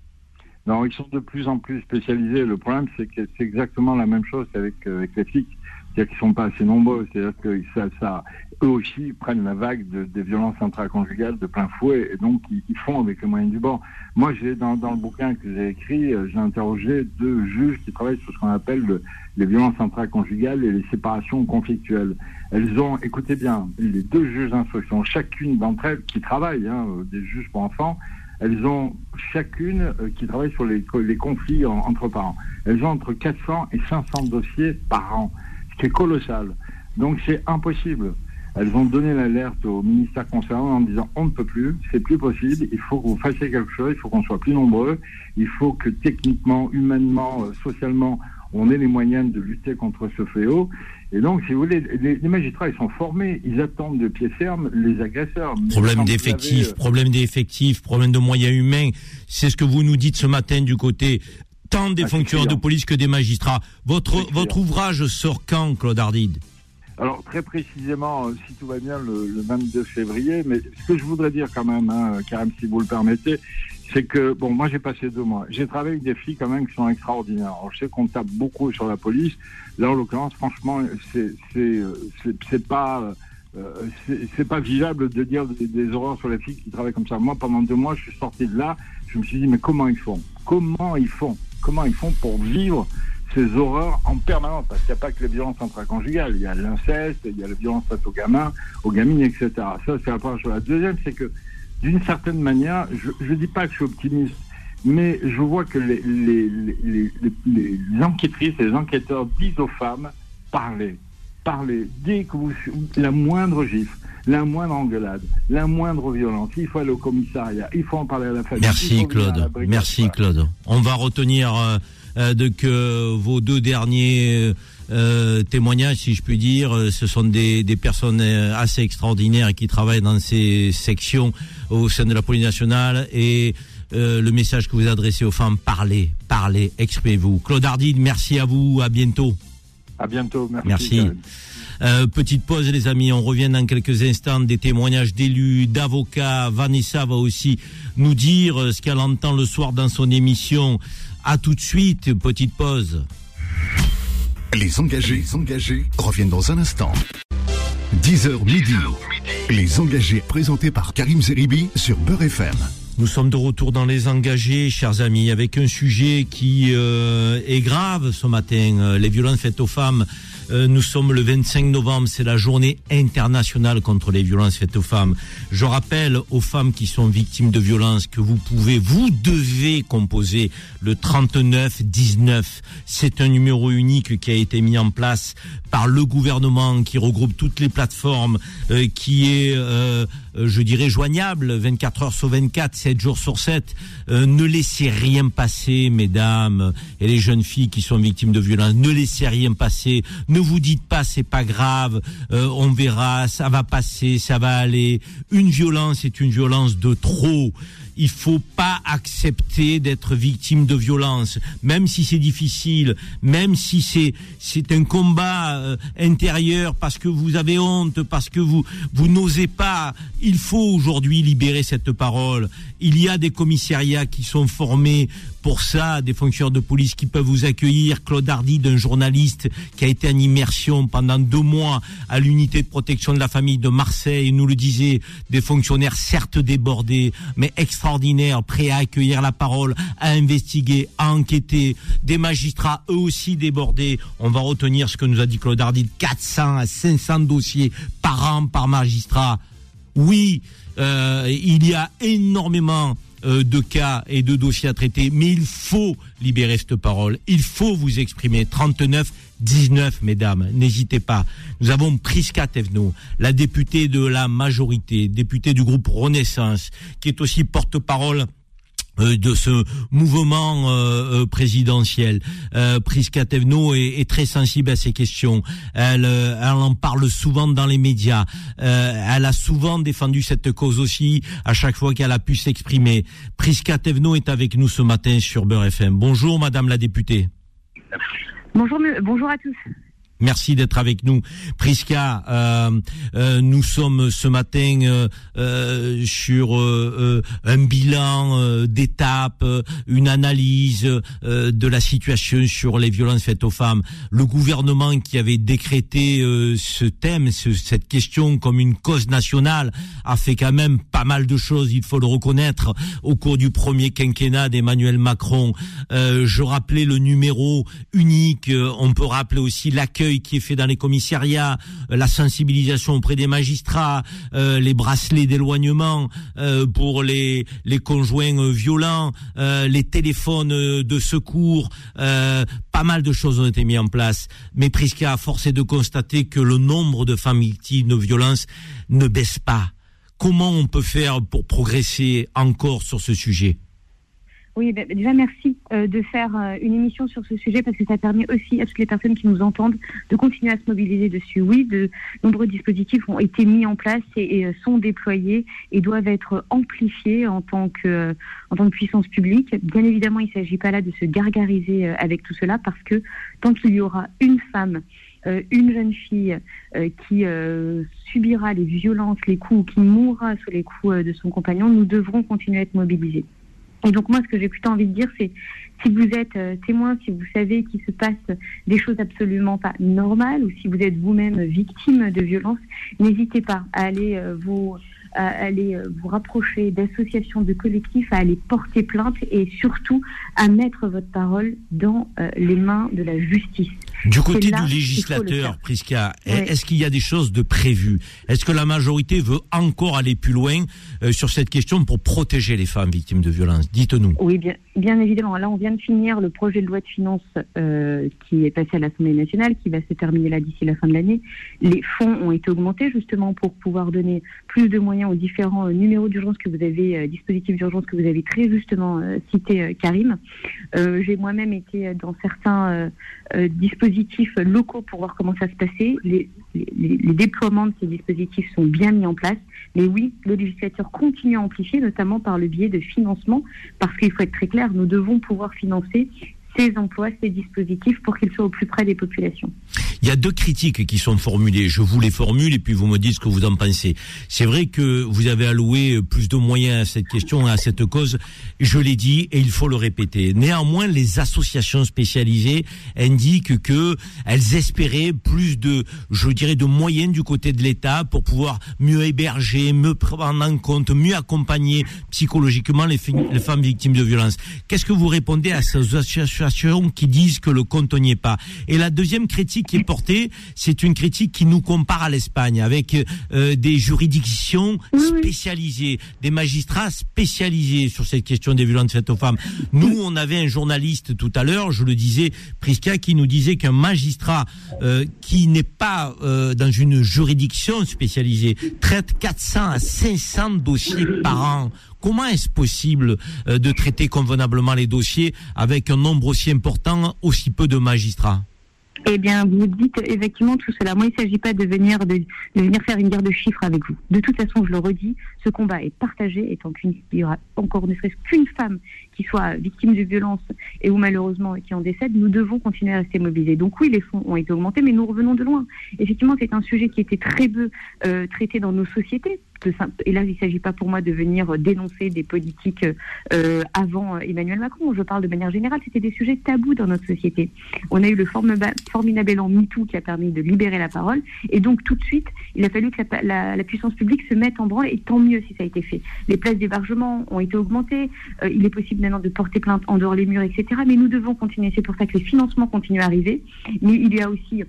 Non ils sont de plus en plus spécialisés. Le problème c'est que c'est exactement la même chose qu'avec avec les flics c'est-à-dire qu'ils sont pas assez nombreux, c'est-à-dire que ça, ça, eux aussi prennent la vague de, des violences intraconjugales de plein fouet et donc ils, font avec les moyens du bord. Moi, j'ai dans, le bouquin que j'ai écrit, euh, j'ai interrogé deux juges qui travaillent sur ce qu'on appelle les violences intraconjugales et les séparations conflictuelles. Elles ont, écoutez bien, les deux juges d'instruction, chacune d'entre elles qui travaillent, hein, euh, des juges pour enfants, elles ont chacune euh, qui travaille sur les, conflits entre parents. Elles ont entre 400 et 500 dossiers par an, qui est colossal. Donc c'est impossible. Elles ont donné l'alerte au ministère concernant en disant on ne peut plus, c'est plus possible, il faut que vous fassiez quelque chose, il faut qu'on soit plus nombreux, il faut que techniquement, humainement, euh, socialement, on ait les moyens de lutter contre ce fléau. Et donc, si vous voulez, les, magistrats, ils sont formés, ils attendent de pied ferme les agresseurs. Problème d'effectifs, euh, problème d'effectifs, problème de moyens humains. C'est ce que vous nous dites ce matin du côté tant des ah, fonctionnaires de police que des magistrats. Votre, votre ouvrage sort quand, Claude Ardide? Alors très précisément, euh, si tout va bien, le, 22 février. Mais ce que je voudrais dire quand même, hein, Karim, si vous le permettez, c'est que bon, moi j'ai passé deux mois. J'ai travaillé avec des filles quand même qui sont extraordinaires. Alors, je sais qu'on tape beaucoup sur la police. Là, en l'occurrence, franchement, c'est c'est pas euh, c'est pas visible de dire des, des, horreurs sur les filles qui travaillent comme ça. Moi, pendant deux mois, je suis sorti de là. Je me suis dit, mais comment ils font? Comment ils font? Comment ils font pour vivre ces horreurs en permanence, parce qu'il n'y a pas que les violences intraconjugales, il y a l'inceste, il y a la violence face aux gamins, aux gamines, etc. Ça, c'est la première chose. La deuxième, c'est que, d'une certaine manière, je ne dis pas que je suis optimiste, mais je vois que les, les, les, les, enquêtrices les enquêteurs disent aux femmes, parlez, parlez, dès que vous, la moindre gifle, la moindre engueulade, la moindre violence, il faut aller au commissariat, il faut en parler à la famille. Merci Claude, merci Claude. On va retenir... Euh, euh, de que vos deux derniers euh, témoignages, si je puis dire, ce sont des, des personnes assez extraordinaires qui travaillent dans ces sections au sein de la police nationale et le message que vous adressez aux femmes, parlez, parlez, exprimez-vous. Claude Ardide, merci à vous, à bientôt. À bientôt, merci. merci. Euh, petite pause les amis, on revient dans quelques instants des témoignages d'élus, d'avocats. Vanessa va aussi nous dire ce qu'elle entend le soir dans son émission. À tout de suite, petite pause. Les engagés, engagés reviennent dans un instant. 10h midi. Les engagés présentés par Karim Zeribi sur Beurre FM. Nous sommes de retour dans les engagés, chers amis, avec un sujet qui euh, est grave ce matin, euh, les violences faites aux femmes. Euh, nous sommes le 25 novembre, c'est la journée internationale contre les violences faites aux femmes. Je rappelle aux femmes qui sont victimes de violences que vous pouvez, vous devez composer le 39 19. C'est un numéro unique qui a été mis en place par le gouvernement, qui regroupe toutes les plateformes, euh, qui est, euh, je dirais, joignable 24 heures sur 24, 7 jours sur 7. ne laissez rien passer, mesdames et les jeunes filles qui sont victimes de violences. Ne laissez rien passer. Ne vous dites pas c'est pas grave, euh, on verra, ça va passer, ça va aller. Une violence est une violence de trop il faut pas accepter d'être victime de violence, même si c'est difficile, même si c'est c'est un combat euh, intérieur parce que vous avez honte, parce que vous vous n'osez pas. Il faut aujourd'hui libérer cette parole. Il y a des commissariats qui sont formés pour ça, des fonctionnaires de police qui peuvent vous accueillir. Claude Hardy, d'un journaliste qui a été en immersion pendant deux mois à l'unité de protection de la famille de Marseille, nous le disait, des fonctionnaires certes débordés, mais extraordinaires, prêts à accueillir la parole, à investiguer, à enquêter. Des magistrats, eux aussi débordés. On va retenir ce que nous a dit Claude Hardy, 400 à 500 dossiers par an par magistrat. Oui, euh, il y a énormément de cas et de dossiers à traiter, mais il faut libérer cette parole. Il faut vous exprimer. 39 19, mesdames, n'hésitez pas. Nous avons Priska Tevno, la députée de la majorité, députée du groupe Renaissance, qui est aussi porte-parole euh, de ce mouvement euh, euh, présidentiel. Euh, Priska Tevno est, très sensible à ces questions. Elle, elle en parle souvent dans les médias. elle a souvent défendu cette cause aussi à chaque fois qu'elle a pu s'exprimer. Priska Tevno est avec nous ce matin sur Beurre FM. Bonjour Madame la députée. Bonjour, bonjour à tous. Merci d'être avec nous. Priska, euh, euh, nous sommes ce matin euh, sur un bilan d'étape, une analyse de la situation sur les violences faites aux femmes. Le gouvernement qui avait décrété ce thème, cette question comme une cause nationale, a fait quand même pas mal de choses, il faut le reconnaître, au cours du premier quinquennat d'Emmanuel Macron. je rappelais le numéro unique, on peut rappeler aussi l'accueil qui est fait dans les commissariats, euh, la sensibilisation auprès des magistrats, euh, les bracelets d'éloignement euh, pour les, conjoints violents, les téléphones de secours, pas mal de choses ont été mises en place. Mais Prisca, force est de constater que le nombre de femmes victimes de violences ne baisse pas. Comment on peut faire pour progresser encore sur ce sujet? Oui, ben, déjà merci euh, de faire euh, une émission sur ce sujet parce que ça permet aussi à toutes les personnes qui nous entendent de continuer à se mobiliser dessus. Oui, de nombreux dispositifs ont été mis en place et, euh, sont déployés et doivent être amplifiés en tant que en tant que puissance publique. Bien évidemment, il ne s'agit pas là de se gargariser avec tout cela parce que tant qu'il y aura une femme une jeune fille qui subira les violences, les coups, qui mourra sous les coups de son compagnon, nous devrons continuer à être mobilisés. Et donc moi, ce que j'ai plutôt envie de dire, c'est si vous êtes euh, témoin, si vous savez qu'il se passe des choses absolument pas normales, ou si vous êtes vous-même victime de violence, n'hésitez pas à aller euh, vous à aller euh, vous rapprocher d'associations, de collectifs, à aller porter plainte et surtout à mettre votre parole dans les mains de la justice. Du côté du législateur, Prisca, est-ce qu'il y a des choses de prévues? Est-ce que la majorité veut encore aller plus loin euh, sur cette question pour protéger les femmes victimes de violences? Dites-nous. Oui, bien, bien, évidemment. Là, on vient de finir le projet de loi de finances euh, qui est passé à l'Assemblée nationale, qui va se terminer là d'ici la fin de l'année. Les fonds ont été augmentés justement pour pouvoir donner plus de moyens aux différents euh, numéros d'urgence que vous avez, dispositifs d'urgence que vous avez très justement cité, Karim. J'ai moi-même été dans certains dispositifs locaux pour voir comment ça se passait. Les, déploiements de ces dispositifs sont bien mis en place. Mais oui, le législateur continue à amplifier, notamment par le biais de financement, parce qu'il faut être très clair, nous devons pouvoir financer ces emplois, ces dispositifs pour qu'ils soient au plus près des populations. Il y a deux critiques qui sont formulées. Je vous les formule et puis vous me dites ce que vous en pensez. C'est vrai que vous avez alloué plus de moyens à cette question, à cette cause. Je l'ai dit et il faut le répéter. Néanmoins, les associations spécialisées indiquent que elles espéraient plus de, je dirais, de moyens du côté de l'État pour pouvoir mieux héberger, mieux prendre en compte, mieux accompagner psychologiquement les, les femmes victimes de violences. Qu'est-ce que vous répondez à ces associations qui disent que le compte n'y est pas Et la deuxième critique qui est portée, c'est une critique qui nous compare à l'Espagne, avec euh, des juridictions spécialisées, des magistrats spécialisés sur cette question des violences faites aux femmes. Nous, on avait un journaliste tout à l'heure, je le disais, Prisca, qui nous disait qu'un magistrat euh, qui n'est pas euh, dans une juridiction spécialisée traite 400 à 500 dossiers par an. Comment est-ce possible euh, de traiter convenablement les dossiers avec un nombre aussi important, aussi peu de magistrats? Eh bien, vous dites effectivement tout cela. Moi, il ne s'agit pas de venir, de, venir faire une guerre de chiffres avec vous. De toute façon, je le redis, ce combat est partagé et tant qu'il y aura encore ne serait-ce qu'une femme qui soit victime de violence et ou malheureusement qui en décède, nous devons continuer à rester mobilisés. Donc oui, les fonds ont été augmentés, mais nous revenons de loin. Effectivement, c'est un sujet qui était très peu euh, traité dans nos sociétés. Et là, il ne s'agit pas pour moi de venir dénoncer des politiques euh, avant Emmanuel Macron. Je parle de manière générale. C'était des sujets tabous dans notre société. On a eu le formidable élan MeToo qui a permis de libérer la parole. Et donc, tout de suite, il a fallu que la, la, puissance publique se mette en branle. Et tant mieux si ça a été fait. Les places d'hébergement ont été augmentées. Euh, il est possible maintenant de porter plainte en dehors les murs, etc. Mais nous devons continuer. C'est pour ça que les financements continuent à arriver. Mais il y a aussi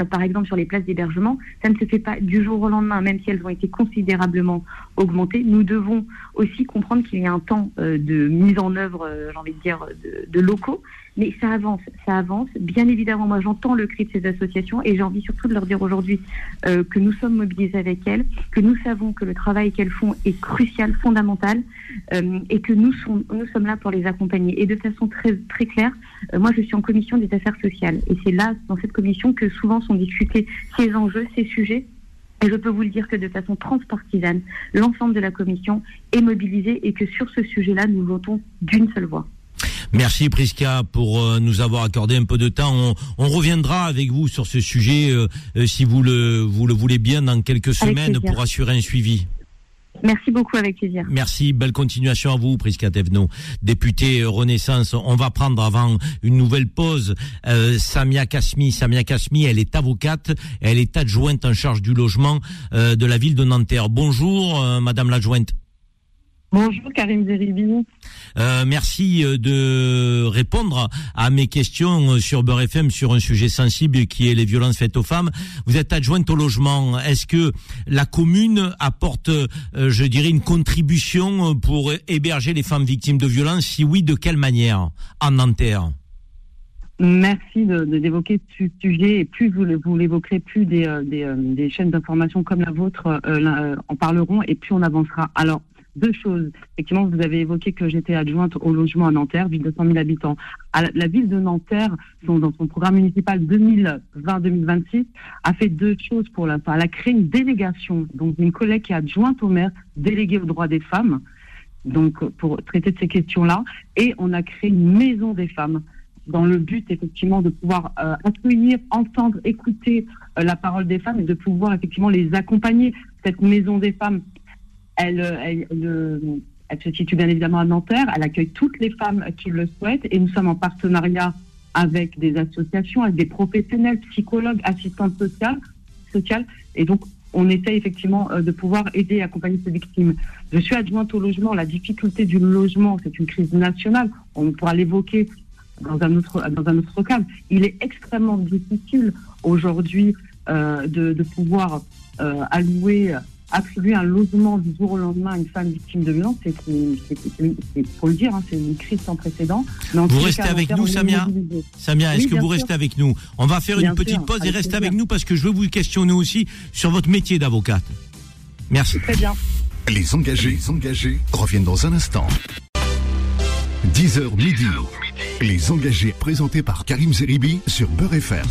euh, par exemple sur les places d'hébergement, ça ne se fait pas du jour au lendemain, même si elles ont été considérablement augmentées. Nous devons aussi comprendre qu'il y a un temps euh, de mise en œuvre, j'ai envie de dire, de, locaux, mais ça avance, ça avance. Bien évidemment, moi j'entends le cri de ces associations et j'ai envie surtout de leur dire aujourd'hui euh, que nous sommes mobilisés avec elles, que nous savons que le travail qu'elles font est crucial, fondamental, euh, et que nous, sommes là pour les accompagner. Et de façon très, très claire, euh, moi je suis en commission des affaires sociales et c'est là, dans cette commission, que souvent sont discutés ces enjeux, ces sujets et je peux vous le dire que de façon transpartisane, l'ensemble de la commission est mobilisé et que sur ce sujet-là, nous votons d'une seule voix. Merci Prisca pour euh, nous avoir accordé un peu de temps. On, reviendra avec vous sur ce sujet euh, euh, si vous le, vous le voulez bien dans quelques semaines pour assurer un suivi. Merci beaucoup, avec plaisir. Merci, belle continuation à vous, Prisca Tevno, député Renaissance. On va prendre avant une nouvelle pause Samia Kasmi. Samia Kasmi, elle est avocate, elle est adjointe en charge du logement de la ville de Nanterre. Bonjour, Madame l'adjointe. Bonjour Karim Zeribi. Euh, merci euh, de répondre à mes questions euh, sur Beurre FM sur un sujet sensible qui est les violences faites aux femmes. Vous êtes adjointe au logement. Est-ce que la commune apporte, je dirais, une contribution pour héberger les femmes victimes de violences? Si oui, de quelle manière? En Nanterre Merci de, d'évoquer ce sujet et plus vous, vous l'évoquerez, plus des, des, des chaînes d'information comme la vôtre en parleront et plus on avancera. Alors, deux choses. Effectivement, vous avez évoqué que j'étais adjointe au logement à Nanterre, ville de 100 000 habitants. la, ville de Nanterre, dans son programme municipal 2020-2026, a fait deux choses pour la Elle a créé une délégation, donc une collègue qui est adjointe au maire, déléguée aux droits des femmes, donc pour traiter de ces questions-là. Et on a créé une maison des femmes dans le but effectivement de pouvoir euh, accueillir, entendre, écouter euh, la parole des femmes et de pouvoir effectivement les accompagner. Cette maison des femmes, elle, elle, elle, se situe bien évidemment à Nanterre. Elle accueille toutes les femmes qui le souhaitent et nous sommes en partenariat avec des associations, avec des professionnels, psychologues, assistantes sociales. Et donc, on essaie effectivement euh, de pouvoir aider et accompagner ces victimes. Je suis adjointe au logement. La difficulté du logement, c'est une crise nationale. On pourra l'évoquer dans un autre cadre. Il est extrêmement difficile aujourd'hui euh, de, pouvoir euh, allouer attribuer un logement du jour au lendemain à une femme victime de violence, c'est, faut le dire, hein, c'est une crise sans précédent. vous restez avec nous, Samia Samia, est-ce que vous restez avec nous? On va faire une petite pause et restez avec nous parce que je veux vous questionner aussi sur votre métier d'avocate. Merci. Très bien. Les engagés, les engagés reviennent dans un instant. 10h midi. Les engagés présentés par Karim Zeribi sur Beurre FM.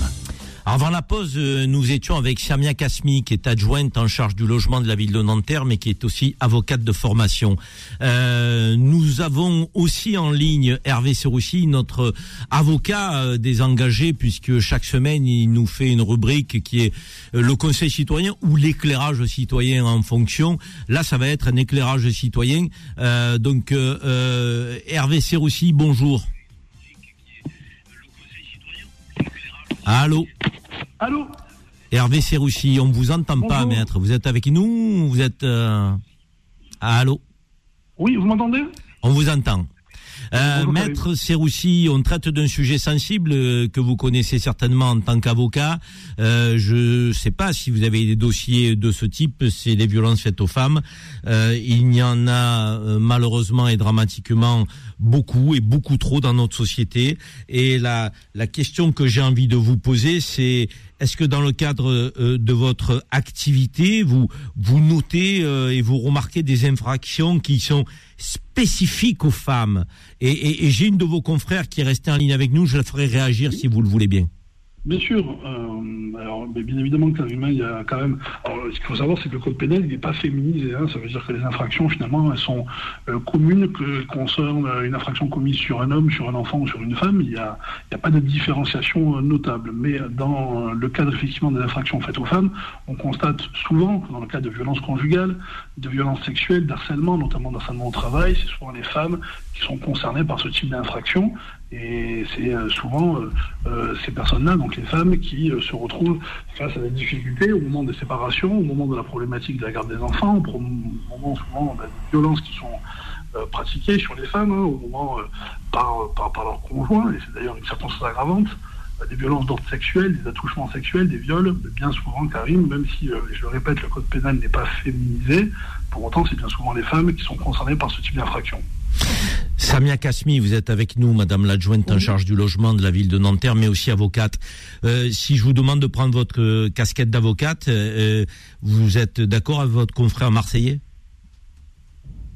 Avant la pause, euh, nous étions avec Samia Kasmi, qui est adjointe en charge du logement de la ville de Nanterre, mais qui est aussi avocate de formation. Euh, nous avons aussi en ligne Hervé Seroussi, notre avocat euh, des engagés, puisque chaque semaine, il nous fait une rubrique qui est euh, le conseil citoyen ou l'éclairage citoyen en fonction. Là, ça va être un éclairage citoyen. Euh, donc, euh, Hervé Seroussi, bonjour. Allô Allô Hervé Serroussi, on vous entend pas, maître. Vous êtes avec nous ou Vous êtes... euh, Allô Oui, vous m'entendez On vous entend. Euh, Bonjour, Maître Serroussi, on traite d'un sujet sensible euh, que vous connaissez certainement en tant qu'avocat. Euh, je ne sais pas si vous avez des dossiers de ce type, c'est les violences faites aux femmes. Euh, il y en a euh, malheureusement et dramatiquement beaucoup et beaucoup trop dans notre société. Et la, la question que j'ai envie de vous poser, c'est est-ce que dans le cadre euh, de votre activité, vous vous notez euh, et vous remarquez des infractions qui sont spécifiques aux femmes? Et, et- et j'ai une de vos confrères qui est restée en ligne avec nous. Je la ferai réagir si vous le voulez bien. Bien sûr. euh, alors, bien évidemment que l'humain, il y a quand même. Alors, ce qu'il faut savoir, c'est que le code pénal, n'est pas féminisé. hein. ça veut dire que les infractions, finalement, elles sont euh, communes, que concernent euh, une infraction commise sur un homme, sur un enfant ou sur une femme. Il n'y a, a pas de différenciation notable. Mais dans le cadre, effectivement, des infractions faites aux femmes, on constate souvent, que dans le cas de violences conjugales, de violences sexuelles, d'harcèlement, notamment d'harcèlement au travail, c'est souvent les femmes qui sont concernées par ce type d'infraction. Et c'est euh, souvent euh, euh, ces personnes-là, donc les femmes, qui se retrouvent face à des difficultés au moment des séparations, au moment de la problématique de la garde des enfants, au moment souvent bah, des violences qui sont pratiquées sur les femmes, hein, au moment par, par, par leur conjoint, et c'est d'ailleurs une circonstance aggravante, euh, des violences d'ordre sexuel, des attouchements sexuels, des viols, mais bien souvent, Karim, même si, je le répète, le code pénal n'est pas féminisé, pour autant, c'est bien souvent les femmes qui sont concernées par ce type d'infraction. Samia Kasmi, vous êtes avec nous, Madame l'adjointe en charge du logement de la ville de Nanterre, mais aussi avocate. Euh, si je vous demande de prendre votre euh, casquette d'avocate, euh, vous êtes d'accord avec votre confrère marseillais?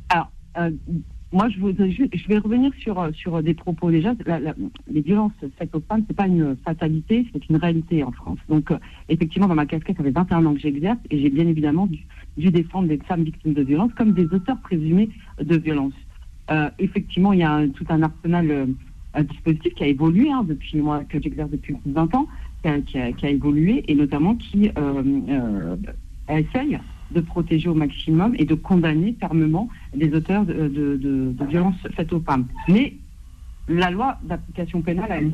Alors, moi, je, vais revenir sur, sur des propos. Déjà, la- la- les violences faites aux femmes, c'est pas une fatalité, c'est une réalité en France. Donc, effectivement, dans ma casquette, ça fait 21 ans que j'exerce et j'ai bien évidemment dû, dû défendre des femmes victimes de violences comme des auteurs présumés de violences. Euh, effectivement, il y a tout un arsenal, euh, un dispositif qui a évolué hein, depuis moi que j'exerce depuis plus de 20 ans, qui a, qui a- évolué et notamment qui euh, essaye de protéger au maximum et de condamner fermement les auteurs de, de- violences faites aux femmes. Mais la loi d'application pénale a une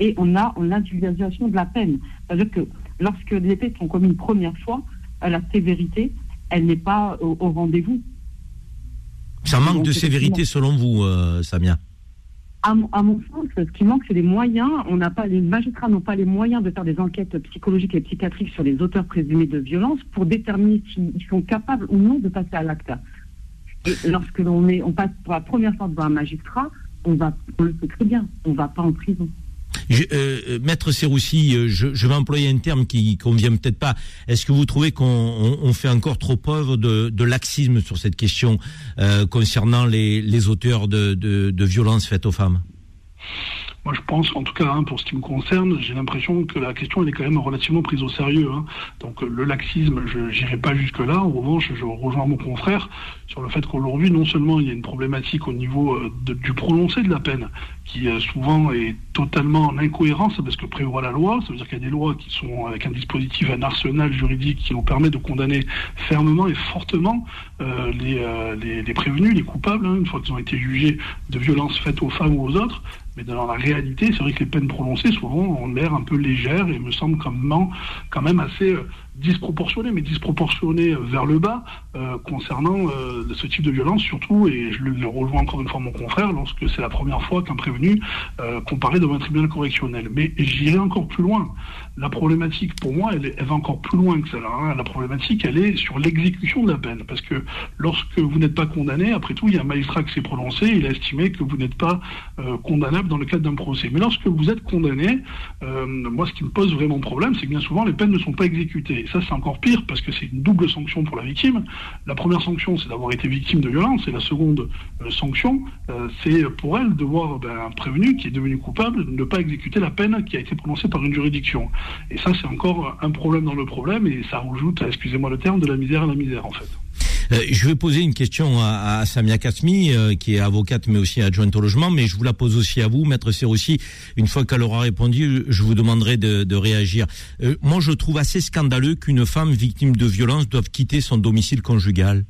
et on a on a l'individualisation de la peine. C'est-à-dire que lorsque des faits sont commis une première fois, la sévérité, elle n'est pas au rendez-vous. Ça manque Donc, de sévérité selon vous, euh, Samia À, mon- à mon sens, ce qui manque, c'est des moyens. On n'a pas, les magistrats n'ont pas les moyens de faire des enquêtes psychologiques et psychiatriques sur les auteurs présumés de violence pour déterminer s'ils sont capables ou non de passer à l'acte. Et lorsque l'on est, on passe pour la première fois devant un magistrat, on va, on le sait très bien, on va pas en prison. Je- euh, euh, Maître Serroussi, euh, je, vais employer un terme qui convient peut-être pas. Est-ce que vous trouvez qu'on on- on fait encore trop preuve de, laxisme sur cette question concernant les, les auteurs de, de, de violences faites aux femmes? Moi, je pense, en tout cas, hein, pour ce qui me concerne, j'ai l'impression que la question, elle est quand même relativement prise au sérieux. hein. Donc, euh, le laxisme, je n'irai pas jusque-là. En revanche, je rejoins mon confrère sur le fait qu'aujourd'hui, non seulement il y a une problématique au niveau euh, du prononcé de la peine, qui euh, souvent est totalement en incohérence parce que prévoit la loi. Ça veut dire qu'il y a des lois qui sont avec un dispositif, un arsenal juridique qui nous permet de condamner fermement et fortement les prévenus, les coupables, hein, une fois qu'ils ont été jugés de violences faites aux femmes ou aux autres. Mais dans la réalité, c'est vrai que les peines prononcées, souvent, ont l'air un peu légères et me semblent quand même, quand même assez disproportionnées, mais disproportionnées euh, vers le bas euh, concernant euh, ce type de violence, surtout, et je le, le rejoins encore une fois mon confrère, lorsque c'est la première fois qu'un prévenu euh, comparaît devant un tribunal correctionnel. Mais j'irai encore plus loin. La problématique, pour moi, elle, elle va encore plus loin que cela. hein. La problématique, elle est sur l'exécution de la peine. Parce que lorsque vous n'êtes pas condamné, après tout, il y a un magistrat qui s'est prononcé, il a estimé que vous n'êtes pas euh, condamnable dans le cadre d'un procès. Mais lorsque vous êtes condamné, euh, moi, ce qui me pose vraiment problème, c'est que bien souvent, les peines ne sont pas exécutées. Ça, c'est encore pire parce que c'est une double sanction pour la victime. La première sanction, c'est d'avoir été victime de violence, et la seconde euh, sanction, euh, c'est pour elle de voir ben, un prévenu qui est devenu coupable ne pas exécuter la peine qui a été prononcée par une juridiction. Et ça, c'est encore un problème dans le problème, et ça rajoute, excusez-moi le terme, de la misère à la misère, en fait. Euh, je vais poser une question à, Samia Kasmi, euh, qui est avocate mais aussi adjointe au logement, mais je vous la pose aussi à vous, Maître Serroussi. Une fois qu'elle aura répondu, je vous demanderai de, réagir. Euh, moi, je trouve assez scandaleux qu'une femme victime de violence doive quitter son domicile conjugal.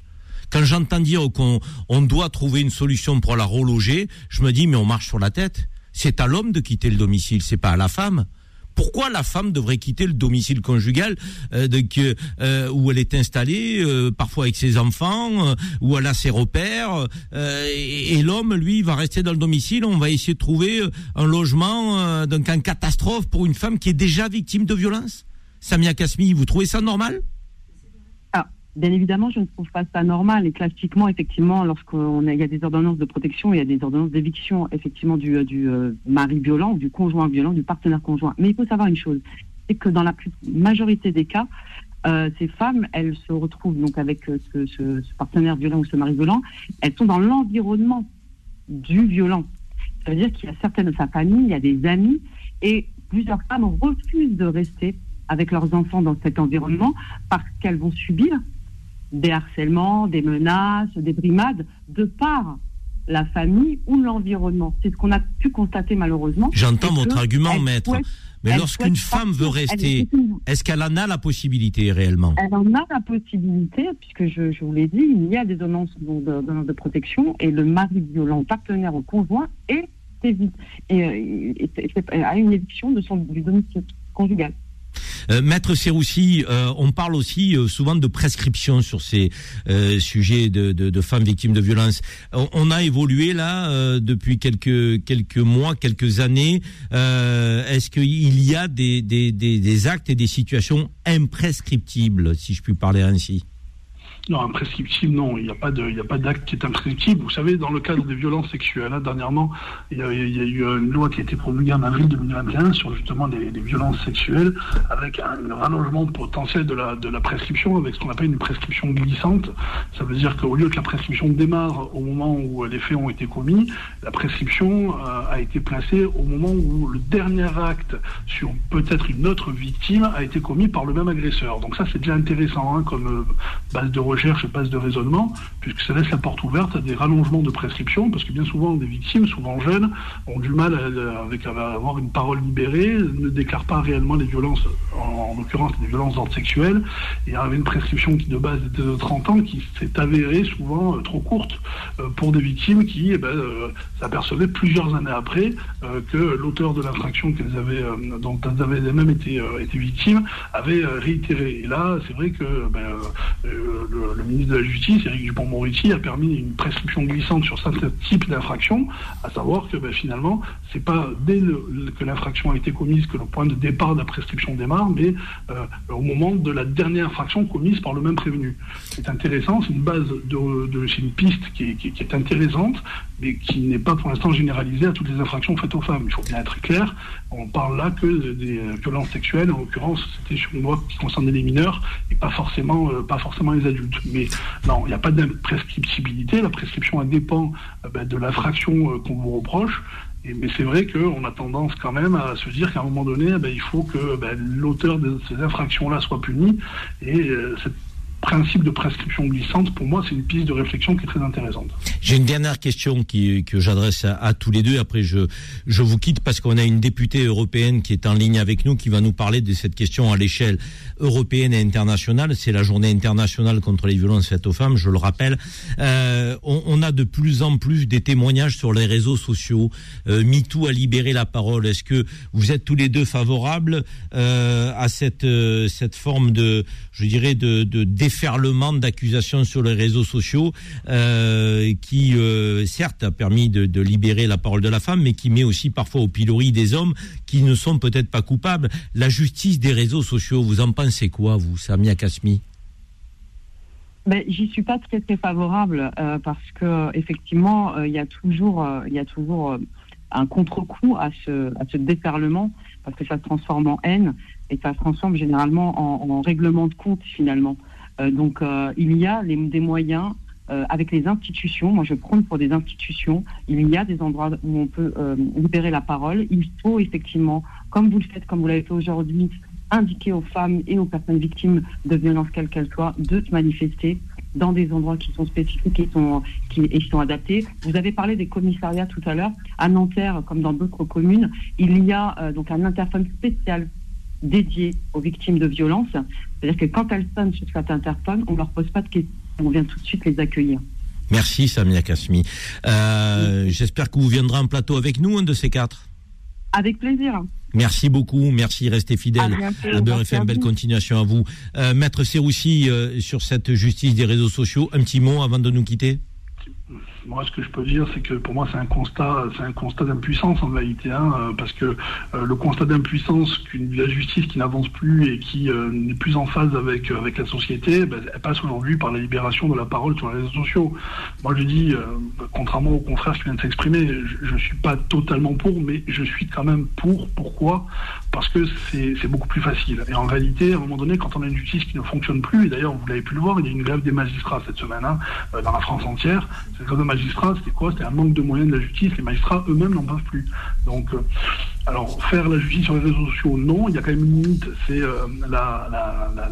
Quand j'entends dire qu'on doit trouver une solution pour la reloger, je me dis mais on marche sur la tête. C'est à l'homme de quitter le domicile, c'est pas à la femme pourquoi la femme devrait quitter le domicile conjugal euh, euh, où elle est installée, euh, parfois avec ses enfants, où elle a ses repères, et, l'homme, lui, va rester dans le domicile. On va essayer de trouver un logement, donc un catastrophe pour une femme qui est déjà victime de violence. Samia Kasmi, vous trouvez ça normal? Bien évidemment, je ne trouve pas ça normal. Et classiquement, effectivement, lorsqu'il y a des ordonnances de protection, il y a des ordonnances d'éviction, effectivement, du, euh, euh, mari violent, du conjoint violent, du partenaire conjoint. Mais il faut savoir une chose, c'est que dans la majorité des cas, euh, ces femmes, elles se retrouvent donc avec ce, ce, partenaire violent ou ce mari violent, elles sont dans l'environnement du violent. Ça veut dire qu'il y a certaines de sa famille, il y a des amis, et plusieurs femmes refusent de rester avec leurs enfants dans cet environnement parce qu'elles vont subir des harcèlements, des menaces, des brimades de par la famille ou l'environnement. C'est ce qu'on a pu constater malheureusement. J'entends votre argument, maître. mais lorsqu'une femme veut rester, est-ce qu'elle en a la possibilité réellement? Elle en a la possibilité, puisque je, vous l'ai dit, il y a des ordonnances de, de, protection et le mari violent, partenaire ou conjoint, est, et, et, a une éviction de son, du domicile conjugal. Euh, Maître Serroussi, euh, on parle aussi euh, souvent de prescription sur ces sujets de, femmes victimes de violences. On, a évolué là depuis quelques mois, quelques années. Est-ce qu'il y a des actes et des situations imprescriptibles, si je puis parler ainsi? Non, imprescriptible, non. Il n'y a pas d'acte qui est imprescriptible. Vous savez, dans le cadre des violences sexuelles, hein, dernièrement, il y, a, eu une loi qui a été promulguée en avril 2021 sur justement les, violences sexuelles, avec un, rallongement potentiel de la, de la prescription, avec ce qu'on appelle une prescription glissante. Ça veut dire qu'au lieu que la prescription démarre au moment où les faits ont été commis, la prescription euh, a été placée au moment où le dernier acte sur peut-être une autre victime a été commis par le même agresseur. Donc ça, c'est déjà intéressant hein, comme euh, base de recherche recherche passe de raisonnement, puisque ça laisse la porte ouverte à des rallongements de prescription, parce que bien souvent des victimes, souvent jeunes, ont du mal à, avec, avoir une parole libérée, ne déclarent pas réellement les violences, en, l'occurrence les violences d'ordre sexuel, et avait une prescription qui de base était de 30 ans, qui s'est avérée souvent euh, trop courte euh, pour des victimes qui eh ben, euh, s'apercevaient plusieurs années après que l'auteur de l'infraction qu'elles avaient, dont elles avaient même été, été victimes avait réitéré. Et là, c'est vrai que ben, le, le, ministre de la Justice, Éric Dupont-Moretti, a permis une prescription glissante sur certains types d'infractions, à savoir que ben, finalement, c'est pas dès que l'infraction a été commise que le point de départ de la prescription démarre, mais euh, au moment de la dernière infraction commise par le même prévenu. C'est intéressant, c'est une base de, c'est une piste qui est, intéressante, mais qui n'est pas pour l'instant généralisée à toutes les infractions faites aux femmes. Il faut bien être clair. On parle là que des violences sexuelles. En l'occurrence, c'était sur une loi qui concernait les mineurs et pas forcément, euh, pas forcément les adultes. Mais non, il n'y a pas d'imprescriptibilité. La prescription, dépend euh, ben, de l'infraction euh, qu'on vous reproche. mais c'est vrai qu'on a tendance quand même à se dire qu'à un moment donné, ben, il faut que ben, l'auteur de ces infractions-là soit puni. Et cette principe de prescription glissante, pour moi, c'est une piste de réflexion qui est très intéressante. J'ai une dernière question que j'adresse à, tous les deux. Après, je, je vous quitte parce qu'on a une députée européenne qui est en ligne avec nous, qui va nous parler de cette question à l'échelle européenne et internationale. C'est la journée internationale contre les violences faites aux femmes, je le rappelle. Euh, on, on, a de plus en plus des témoignages sur les réseaux sociaux. Euh, MeToo a libéré la parole. Est-ce que vous êtes tous les deux favorables euh, à cette, euh, cette forme de, je dirais, de, de d'accusations sur les réseaux sociaux euh, qui, euh, certes, a permis de, libérer la parole de la femme, mais qui met aussi parfois au pilori des hommes qui ne sont peut-être pas coupables. La justice des réseaux sociaux, vous en pensez quoi, vous, Samia Kasmi? Ben, J'y suis pas très très favorable euh, parce que effectivement il y a toujours il un contre-coup à ce déferlement parce que ça se transforme en haine et ça se transforme généralement en, règlement de compte finalement. Euh, donc euh, il y a des moyens euh, avec les institutions. Moi je prône pour des institutions. Il y a des endroits où on peut libérer la parole. Il faut effectivement, comme vous le faites, comme vous l'avez fait aujourd'hui, indiquer aux femmes et aux personnes victimes de violences quelles qu'elles soient de se manifester dans des endroits qui sont spécifiques et sont, qui, sont adaptés. Vous avez parlé des commissariats tout à l'heure. À Nanterre, comme dans d'autres communes, il y a donc un interphone spécial dédié aux victimes de violences. C'est-à-dire que quand elles sonnent sur cet interphone, on ne leur pose pas de questions, on vient tout de suite les accueillir. Merci Samia Kasmi. Euh, j'espère que vous viendrez en plateau avec nous, un de ces quatre. Avec plaisir. Merci beaucoup, merci, restez fidèles à, Beurre FM, belle continuation à vous. Euh, Maître Serroussi, euh, sur cette justice des réseaux sociaux, un petit mot avant de nous quitter? Moi, ce que je peux dire, c'est que pour moi, c'est un constat, c'est un constat d'impuissance en réalité, hein, euh, parce que euh, le constat d'impuissance qu'une la justice qui n'avance plus et qui euh, n'est plus en phase avec avec la société, ben, elle passe aujourd'hui par la libération de la parole sur les réseaux sociaux. Moi, je dis, contrairement aux confrères qui viennent de s'exprimer, je, ne suis pas totalement pour, mais je suis quand même pour. Pourquoi? Parce que c'est beaucoup plus facile. Et en réalité, à un moment donné, quand on a une justice qui ne fonctionne plus, et d'ailleurs, vous l'avez pu le voir, il y a une grève des magistrats cette semaine hein, dans la France entière. C'est magistrats, c'était quoi? C'était un manque de moyens de la justice. Les magistrats eux-mêmes n'en peuvent plus. Donc, euh, alors, faire la justice sur les réseaux sociaux, non. Il y a quand même une limite, c'est euh, la,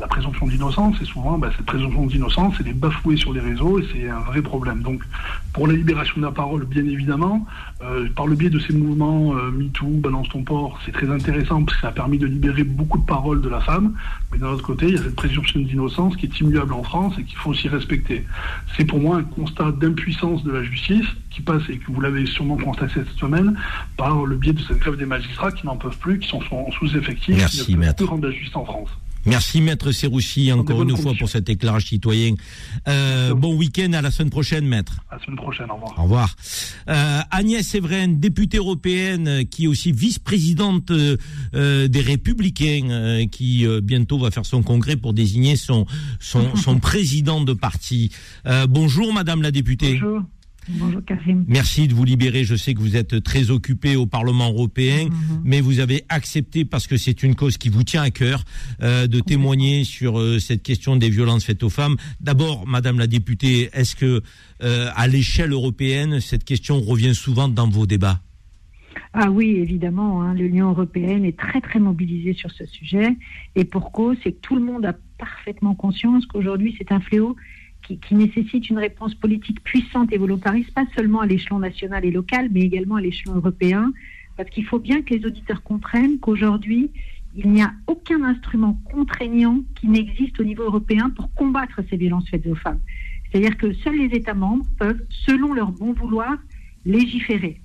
présomption d'innocence. Et souvent, bah, cette présomption d'innocence, elle est bafouée sur les réseaux et c'est un vrai problème. Donc, pour la libération de la parole, bien évidemment, euh, par le biais de ces mouvements MeToo, Balance ton port, c'est très intéressant parce que ça a permis de libérer beaucoup de paroles de la femme. Mais d'un autre côté, il y a cette présomption d'innocence qui est immuable en France et qu'il faut aussi respecter. C'est pour moi un constat d'impuissance de la justice qui passe, et que vous l'avez sûrement constaté cette semaine, par le biais de cette grève des magistrats qui n'en peuvent plus, qui sont en sous-effectif, qui ne peuvent rendre la justice en France. Merci Maître Serroussi encore une fois pour cet éclairage citoyen. Euh, bon week-end à la semaine prochaine Maître. À la semaine prochaine, au revoir. Au revoir. Euh, Agnès Séveraine, députée européenne qui est aussi vice-présidente euh, des Républicains qui bientôt va faire son congrès pour désigner son, son, son président de parti. bonjour Madame la députée. Bonjour. Bonjour Karim. Merci de vous libérer. Je sais que vous êtes très occupé au Parlement européen, mhm. mais vous avez accepté, parce que c'est une cause qui vous tient à cœur, euh, de témoigner sur euh, cette question des violences faites aux femmes. D'abord, Madame la députée, est-ce que euh, à l'échelle européenne, cette question revient souvent dans vos débats? Ah oui, évidemment, hein, l'Union européenne est très très mobilisée sur ce sujet. Et pour cause, c'est que tout le monde a parfaitement conscience qu'aujourd'hui c'est un fléau qui, nécessite une réponse politique puissante et volontariste, pas seulement à l'échelon national et local, mais également à l'échelon européen, parce qu'il faut bien que les auditeurs comprennent qu'aujourd'hui, il n'y a aucun instrument contraignant qui n'existe au niveau européen pour combattre ces violences faites aux femmes. C'est-à-dire que seuls les États membres peuvent, selon leur bon vouloir, légiférer.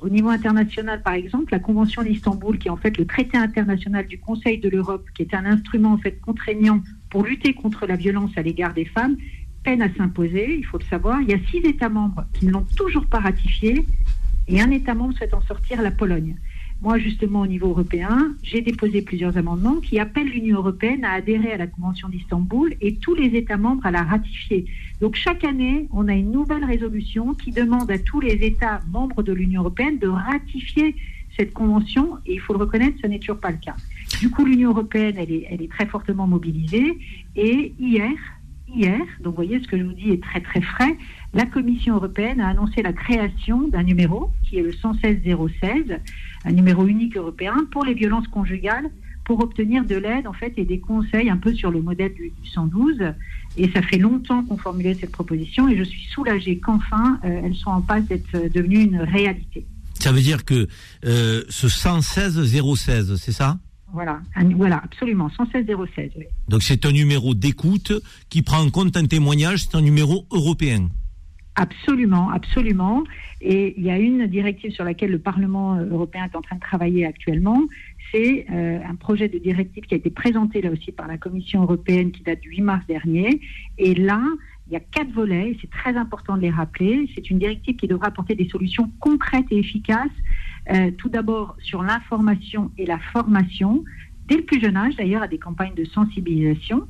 Au niveau international, par exemple, la Convention d'Istanbul, qui est en fait le traité international du Conseil de l'Europe, qui est un instrument en fait contraignant pour lutter contre la violence à l'égard des femmes, peine à s'imposer, il faut le savoir. Il y a six États membres qui ne l'ont toujours pas ratifié et un État membre souhaite en sortir, la Pologne. Moi, justement, au niveau européen, j'ai déposé plusieurs amendements qui appellent l'Union européenne à adhérer à la Convention d'Istanbul et tous les États membres à la ratifier. Donc, chaque année, on a une nouvelle résolution qui demande à tous les États membres de l'Union européenne de ratifier cette convention et il faut le reconnaître, ce n'est toujours pas le cas. Du coup, l'Union européenne, elle est, elle est très fortement mobilisée et hier, hier, donc vous voyez ce que je vous dis est très très frais, la Commission européenne a annoncé la création d'un numéro qui est le 116 016, un numéro unique européen pour les violences conjugales pour obtenir de l'aide en fait et des conseils un peu sur le modèle du, 112 et ça fait longtemps qu'on formulait cette proposition et je suis soulagée qu'enfin euh, elles soient en passe d'être euh, devenues une réalité. Ça veut dire que euh, ce 116 016, c'est ça? Voilà, voilà, absolument, 116 016. Donc c'est un numéro d'écoute qui prend en compte un témoignage, c'est un numéro européen. Absolument, absolument. Et il y a une directive sur laquelle le Parlement européen est en train de travailler actuellement. C'est euh, un projet de directive qui a été présenté là aussi par la Commission européenne qui date du 8 mars dernier. Et là, il y a quatre volets, c'est très important de les rappeler. C'est une directive qui devra apporter des solutions concrètes et efficaces euh, tout d'abord sur l'information et la formation, dès le plus jeune âge d'ailleurs, à des campagnes de sensibilisation.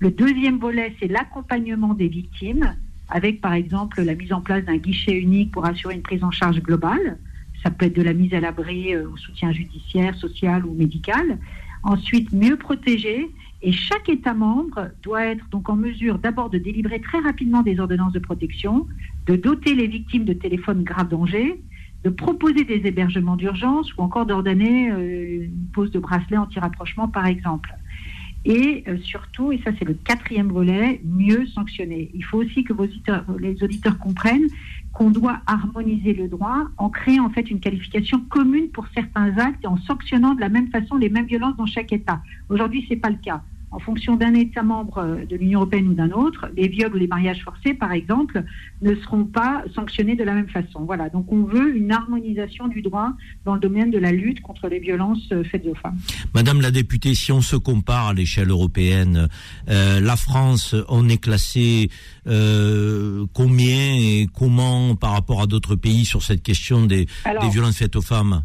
Le deuxième volet, c'est l'accompagnement des victimes, avec par exemple la mise en place d'un guichet unique pour assurer une prise en charge globale. Ça peut être de la mise à l'abri euh, au soutien judiciaire, social ou médical. ensuite mieux protégés, et chaque État membre doit être donc en mesure d'abord de délivrer très rapidement des ordonnances de protection, de doter les victimes de téléphones grave danger, de proposer des hébergements d'urgence ou encore d'ordonner euh, une pose de bracelet anti-rapprochement par exemple. Et euh, surtout, et ça c'est le quatrième volet, mieux sanctionner. Il faut aussi que les auditeurs comprennent qu'on doit harmoniser le droit en créant en fait une qualification commune pour certains actes et en sanctionnant de la même façon les mêmes violences dans chaque État. Aujourd'hui, c'est pas le cas en fonction d'un État membre euh, de l'Union européenne ou d'un autre, les viols ou les mariages forcés, par exemple, ne seront pas sanctionnés de la même façon. Voilà, donc on veut une harmonisation du droit dans le domaine de la lutte contre les violences euh, faites aux femmes. Madame la députée, si on se compare à l'échelle européenne, euh, la France, on est classé combien et comment par rapport à d'autres pays sur cette question des violences faites aux femmes?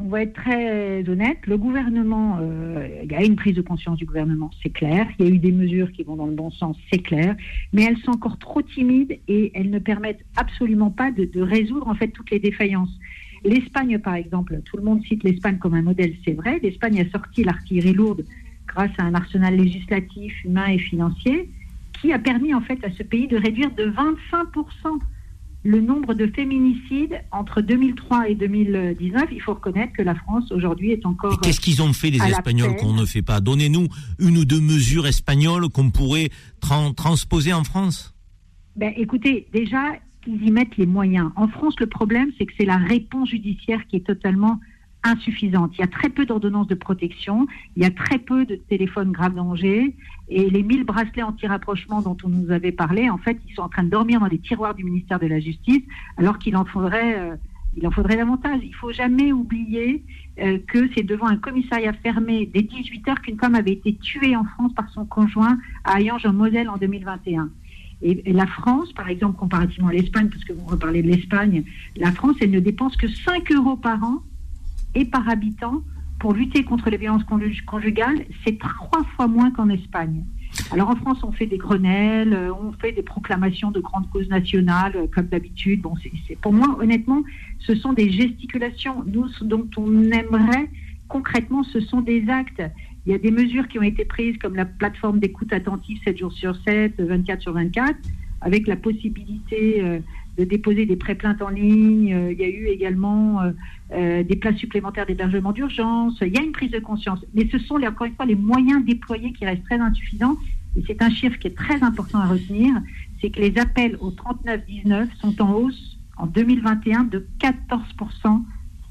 On va être très honnête, le gouvernement, euh, il y a une prise de conscience du gouvernement, c'est clair. Il y a eu des mesures qui vont dans le bon sens, c'est clair. Mais elles sont encore trop timides et elles ne permettent absolument pas de, résoudre en fait toutes les défaillances. L'Espagne, par exemple, tout le monde cite l'Espagne comme un modèle, c'est vrai. L'Espagne a sorti l'artillerie lourde grâce à un arsenal législatif, humain et financier qui a permis en fait à ce pays de réduire de 25 le nombre de féminicides entre 2003 et 2019, il faut reconnaître que la France aujourd'hui est encore. Qu'est-ce qu'ils ont fait les Espagnols qu'on ne fait pas? Donnez-nous une ou deux mesures espagnoles qu'on pourrait transposer en France. Ben, écoutez, déjà, qu'ils y mettent les moyens. En France, le problème, c'est que c'est la réponse judiciaire qui est totalement insuffisante. Il y a très peu d'ordonnances de protection, il y a très peu de téléphones grave danger, et les 1000 bracelets anti-rapprochement dont on nous avait parlé, en fait, ils sont en train de dormir dans les tiroirs du ministère de la Justice, alors qu'il en faudrait, euh, il en faudrait davantage. Il faut jamais oublier euh, que c'est devant un commissariat fermé dès 18 heures qu'une femme avait été tuée en France par son conjoint à Ayange en Moselle en 2021. Et, et, la France, par exemple, comparativement à l'Espagne, parce que vous reparlez de l'Espagne, la France, elle ne dépense que 5 euros par an et par habitant pour lutter contre les violences conjugales, c'est trois fois moins qu'en Espagne. Alors en France, on fait des grenelles, euh, on fait des proclamations de grandes causes nationales, euh, comme d'habitude. Bon, pour moi, honnêtement, ce sont des gesticulations. Nous, dont on aimerait concrètement, ce sont des actes. Il y a des mesures qui ont été prises, comme la plateforme d'écoute attentive 7 jours sur 7, 24 sur 24, avec la possibilité euh, de déposer des pré-plaintes en ligne. Euh, il y a eu également euh, euh, des places supplémentaires d'hébergement d'urgence. Il y a une prise de conscience. Mais ce sont, encore une fois, les moyens déployés qui restent très insuffisants. Et c'est un chiffre qui est très important à retenir. C'est que les appels au 39-19 sont en hausse en 2021 de 14%.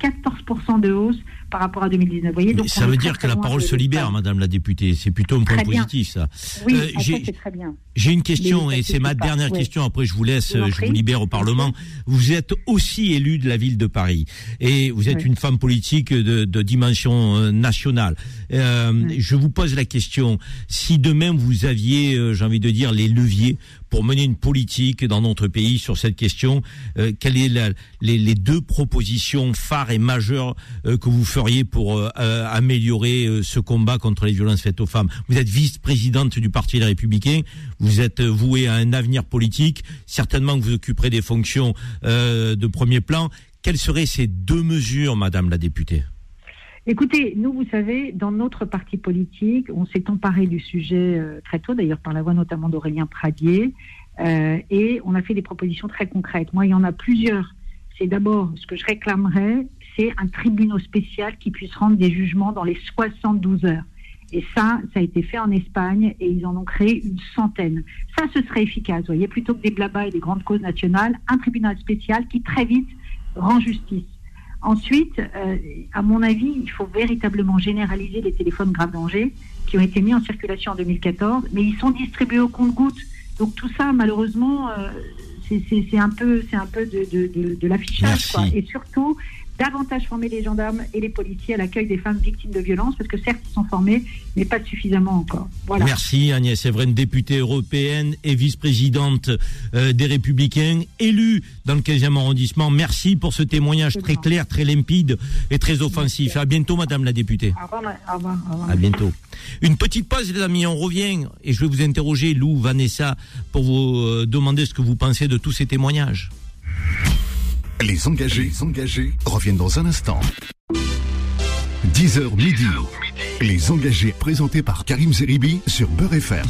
14% de hausse par rapport à 2019. Voyez, donc ça veut dire que la parole se libère, Madame la députée. C'est plutôt un point positif, ça. Oui, euh, c'est très bien. J'ai une question, et c'est ma dernière question. Après, je vous laisse, je vous, libère au Parlement. Vous êtes aussi élu de la ville de Paris, et vous êtes une femme politique de, de dimension euh, nationale. Euh, Je vous pose la question si demain vous aviez, euh, j'ai envie de dire, les leviers pour mener une politique dans notre pays sur cette question, euh, quelles sont les, les, deux propositions phares et majeures que vous feriez pour améliorer ce combat contre les violences faites aux femmes? Vous êtes vice-présidente du Parti Les Républicains vous êtes voué à un avenir politique, certainement que vous occuperez des fonctions euh, de premier plan. Quelles seraient ces deux mesures, Madame la députée? Écoutez, nous, vous savez, dans notre parti politique, on s'est emparé du sujet euh, très tôt, d'ailleurs par la voix notamment d'Aurélien Pradier, euh, et on a fait des propositions très concrètes. Moi, il y en a plusieurs. C'est d'abord, ce que je réclamerais, c'est un tribunal spécial qui puisse rendre des jugements dans les 72 heures. Et ça, ça a été fait en Espagne et ils en ont créé une centaine. Ça, ce serait efficace. Vous voyez, plutôt que des blabas et des grandes causes nationales, un tribunal spécial qui très vite rend justice. Ensuite, euh, à mon avis, il faut véritablement généraliser les téléphones grave danger qui ont été mis en circulation en 2014, mais ils sont distribués au compte-gouttes. Donc tout ça, malheureusement, euh, c'est un peu, c'est un peu de, de, de, de l'affichage, Et surtout, davantage former les gendarmes et les policiers à l'accueil des femmes victimes de violences, parce que certes, ils sont formés, mais pas suffisamment encore. Voilà. Merci Agnès Evren, députée européenne et vice-présidente euh, des Républicains, élue dans le 15e arrondissement. Merci pour ce témoignage très clair, très limpide et très offensif. À bientôt, Madame la députée. Au revoir, au revoir, au revoir. À bientôt. Une petite pause, les amis, on revient et je vais vous interroger, Lou, Vanessa, pour vous euh, demander ce que vous pensez de tous ces témoignages. Les engagés, engagés reviennent dans un instant. 10h midi. Les engagés présentés par Karim Zeribi sur Beurre FM.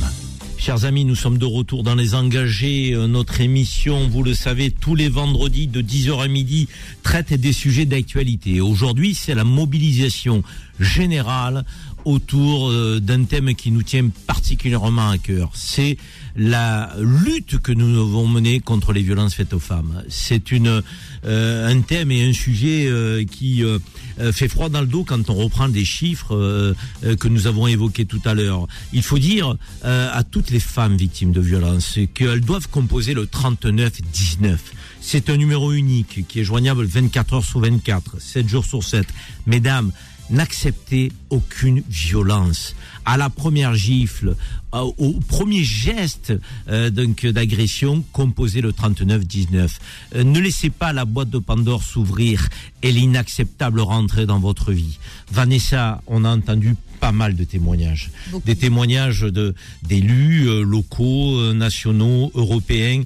Chers amis, nous sommes de retour dans les engagés. Euh, Notre émission, vous le savez, tous les vendredis de 10h à midi traite des sujets d'actualité. Aujourd'hui, c'est la mobilisation générale autour euh, d'un thème qui nous tient particulièrement à cœur. C'est la lutte que nous devons mener contre les violences faites aux femmes. C'est une euh, un thème et un sujet euh, qui euh, euh, fait froid dans le dos quand on reprend des chiffres que nous avons évoqués tout à l'heure. Il faut dire à toutes les femmes victimes de violences qu'elles doivent composer le 39-19. C'est un numéro unique qui est joignable 24 heures sur 24, 7 jours sur 7. Mesdames, n'acceptez aucune violence. À la première gifle, euh, au premier geste euh, donc d'agression, composez le 39-19. Euh, ne laissez pas la boîte de Pandore s'ouvrir et l'inacceptable rentrer dans votre vie. Vanessa, on a entendu pas mal de témoignages. Des témoignages de d'élus euh, locaux, nationaux, européens,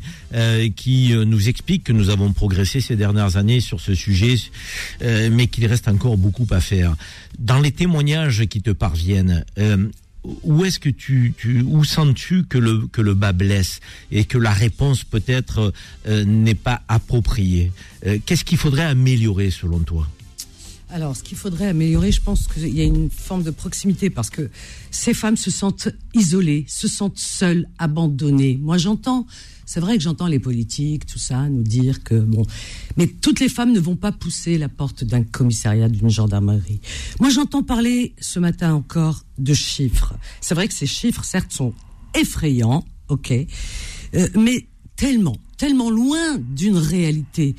qui nous expliquent que nous avons progressé ces dernières années sur ce sujet, mais qu'il reste encore beaucoup à faire. Dans les témoignages qui te parviennent, euh, où est-ce que tu, où sens-tu que le que le bas blesse et que la réponse peut-être euh, n'est pas appropriée? Euh, Qu'est-ce qu'il faudrait améliorer selon toi? Alors, ce qu'il faudrait améliorer, je pense qu'il y a une forme de proximité parce que ces femmes se sentent isolées, se sentent seules, abandonnées. Moi, j'entends, c'est vrai que j'entends les politiques, tout ça, nous dire que bon, mais toutes les femmes ne vont pas pousser la porte d'un commissariat, d'une gendarmerie. Moi, j'entends parler ce matin encore de chiffres. C'est vrai que ces chiffres, certes, sont effrayants, ok, euh, mais tellement, tellement loin d'une réalité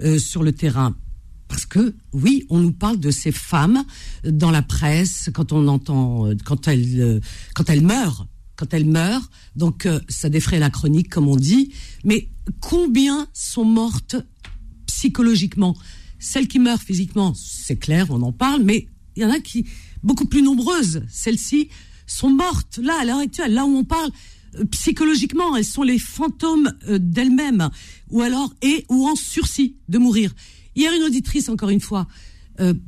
euh, sur le terrain. Parce que oui, on nous parle de ces femmes dans la presse quand on entend euh, quand elles euh, quand elles meurent, quand elles meurent. Donc euh, ça défraie la chronique comme on dit. Mais combien sont mortes psychologiquement? Celles qui meurent physiquement, c'est clair, on en parle, mais il y en a qui beaucoup plus nombreuses. Celles-ci sont mortes là à l'heure actuelle, là où on parle euh, psychologiquement, elles sont les fantômes euh, d'elles-mêmes, ou alors et ou en sursis de mourir. Hier, une auditrice, encore une fois,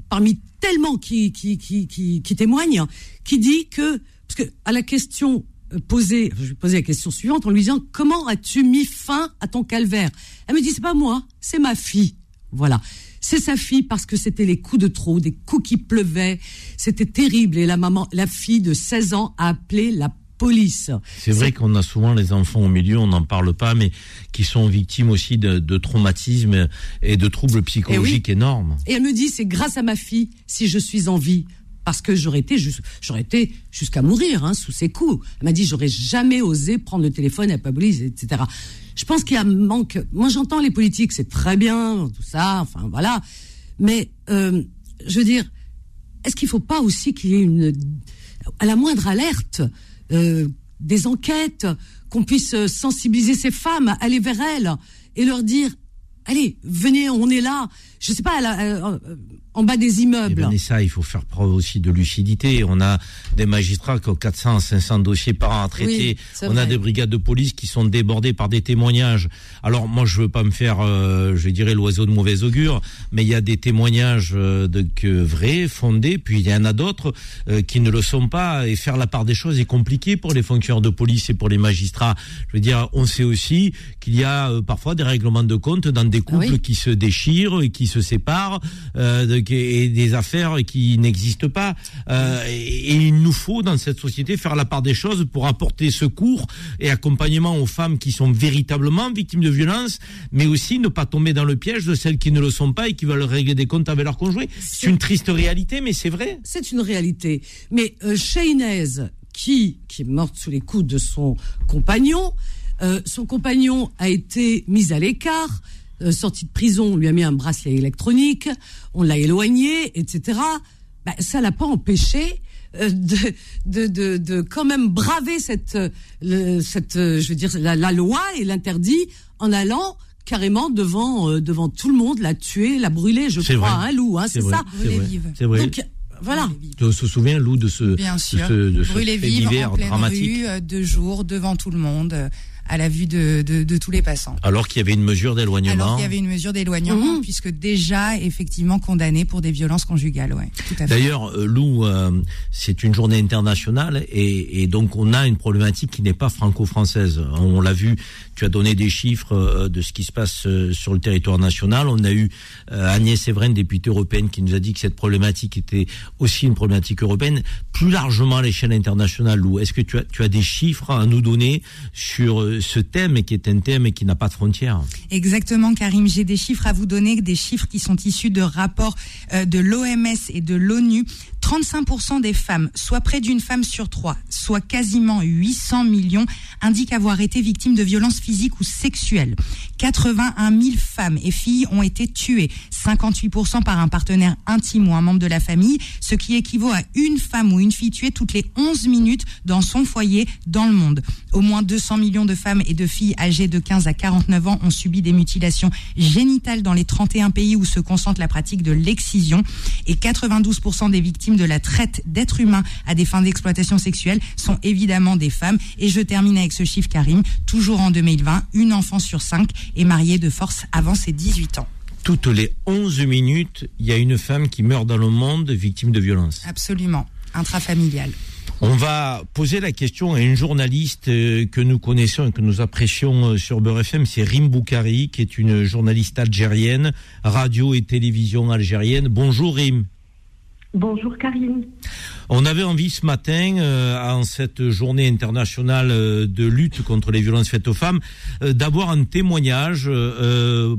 parmi tellement qui qui, qui qui qui témoignent, qui dit que parce que à la question posée, je vais poser la question suivante en lui disant comment as-tu mis fin à ton calvaire? Elle me dit c'est pas moi, c'est ma fille. Voilà. C'est sa fille parce que c'était les coups de trop, des coups qui pleuvaient. C'était terrible. Et la maman, la fille de 16 ans a appelé la police. C'est vrai qu'on a souvent les enfants au milieu, on n'en parle pas, mais qui sont victimes aussi de, de traumatismes et de troubles psychologiques énormes. Et elle me dit, c'est grâce à ma fille si je suis en vie. Parce que j'aurais été, jusqu'à mourir hein, sous ses coups. Elle m'a dit, j'aurais jamais osé prendre le téléphone à police, etc. Je pense qu'il y a manque. Moi, j'entends les politiques, c'est très bien, tout ça, enfin voilà. Mais euh, je veux dire, est-ce qu'il faut pas aussi qu'il y ait une, à la moindre alerte, euh, des enquêtes, qu'on puisse euh, sensibiliser ces femmes, aller vers elles et leur dire, allez, venez, on est là. Je sais pas, euh, euh, en bas des Et immeubles. Vanessa, il faut faire preuve aussi de lucidité. On a des magistrats qui ont 400, 500 dossiers par an à traiter. Oui, On a des brigades de police qui sont débordées par des témoignages. Alors moi, je veux pas me faire, euh, je dirais, l'oiseau de mauvais augure, mais il y a des témoignages euh, de, que vrais, fondés, puis il y en a d'autres qui ne le sont pas. Et faire la part des choses est compliqué pour les fonctionnaires de police et pour les magistrats. Je veux dire, on sait aussi qu'il y a parfois des règlements de compte dans des couples oui. qui se déchirent et qui se séparent, euh, et des affaires qui n'existent pas. Euh, et, il nous faut dans cette société faire la part des choses pour apporter secours et accompagnement aux femmes qui sont véritablement victimes de violences, mais aussi ne pas tomber dans le piège de celles qui ne le sont pas et qui veulent régler des comptes avec leur conjoint. C'est une triste réalité, mais c'est vrai. C'est une réalité. Mais euh, qui, qui est morte sous les coups de son compagnon, euh, son compagnon a été mis à l'écart, euh, sorti de prison, on lui a mis un bracelet électronique, on l'a éloigné, etc. Bah, ça l'a pas empêché euh, de, de, de, de quand même braver cette, euh, le- cette euh, je veux dire, la, la loi et l'interdit en allant carrément devant, euh, devant tout le monde, la tuer, la brûler, je C'est crois, vrai. hein, Lou, hein, c'est ça. C'est vrai. Donc, voilà. Tu te souviens, Lou, de ce, Bien de sûr. ce, de ce fait vivre divers en pleine dramatique? rue, deux jours, devant tout le monde, euh, à la vue de, de, de tous les passants. Alors qu'il y avait une mesure d'éloignement. Alors qu'il y avait une mesure d'éloignement, puisque déjà effectivement condamné pour des violences conjugales. Ouais, tout à fait. D'ailleurs, euh, Lou, euh, c'est une journée internationale et, et donc on a une problématique qui n'est pas franco-française. On l'a vu, tu as donné des chiffres euh, de ce qui se passe euh, sur le territoire national. On a eu euh, Agnès Séverine, députée européenne, qui nous a dit que cette problématique était aussi une problématique européenne. Plus largement à l'échelle internationale, Lou, est-ce que tu as, tu as des chiffres à nous donner sur ce thème qui est un thème qui n'a pas de frontières Exactement, Karim. J'ai des chiffres à vous donner, des chiffres qui sont issus de rapports euh, de l'OMS et de l'ONU. 35% des femmes, soit près d'une femme sur trois, soit quasiment 800 millions, indiquent avoir été victimes de violences physiques ou sexuelles. 81 000 femmes et filles ont été tuées, 58% par un partenaire intime ou un membre de la famille, ce qui équivaut à une femme ou une fille tuée toutes les 11 minutes dans son foyer dans le monde. Au moins 200 millions de femmes et de filles âgées de 15 à 49 ans ont subi des mutilations génitales dans les 31 pays où se concentre la pratique de l'excision et 92% des victimes de la traite d'êtres humains à des fins d'exploitation sexuelle sont évidemment des femmes. Et je termine avec ce chiffre, Karim. Toujours en 2020, une enfant sur cinq est mariée de force avant ses 18 ans. Toutes les 11 minutes, il y a une femme qui meurt dans le monde victime de violence. Absolument. Intrafamilial. On va poser la question à une journaliste euh, que nous connaissons et que nous apprécions euh, sur Beurre FM, c'est Rim Boukari, qui est une journaliste algérienne, radio et télévision algérienne. Bonjour Rim. Bonjour Karine. On avait envie ce matin, euh, en cette journée internationale euh, de lutte contre les violences faites aux femmes, euh, d'avoir un témoignage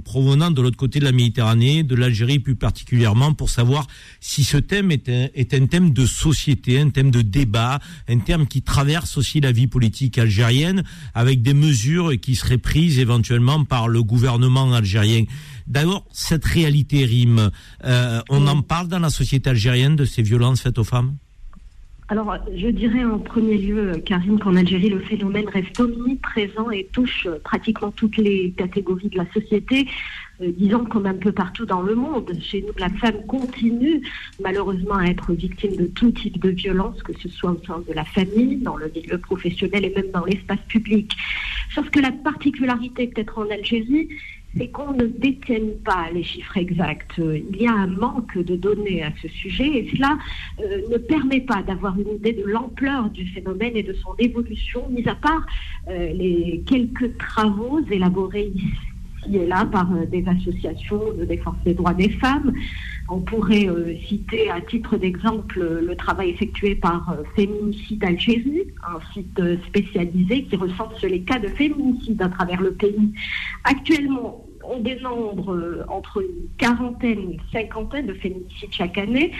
provenant de l'autre côté de la Méditerranée, de l'Algérie plus particulièrement, pour savoir si ce thème est un, est un thème de société, un thème de débat, un thème qui traverse aussi la vie politique algérienne, avec des mesures qui seraient prises éventuellement par le gouvernement algérien. D'abord, cette réalité rime. Euh, on en parle dans la société algérienne de ces violences faites aux femmes? Alors, je dirais en premier lieu, Karine, qu'en Algérie, le phénomène reste omniprésent et touche pratiquement toutes les catégories de la société. Euh, disons comme un peu partout dans le monde. Chez nous, la femme continue malheureusement à être victime de tout type de violence, que ce soit au sein de la famille, dans le milieu professionnel et même dans l'espace public. Sauf que la particularité peut-être en Algérie, c'est qu'on ne détienne pas les chiffres exacts. Il y a un manque de données à ce sujet et cela euh, ne permet pas d'avoir une idée de l'ampleur du phénomène et de son évolution, mis à part euh, les quelques travaux élaborés ici et là par euh, des associations de défense des droits des femmes. On pourrait citer à titre d'exemple le travail effectué par Féminicide Algérie, un site spécialisé qui recense les cas de féminicide à travers le pays. Actuellement, on dénombre euh, entre une quarantaine et une cinquantaine de féminicides chaque année.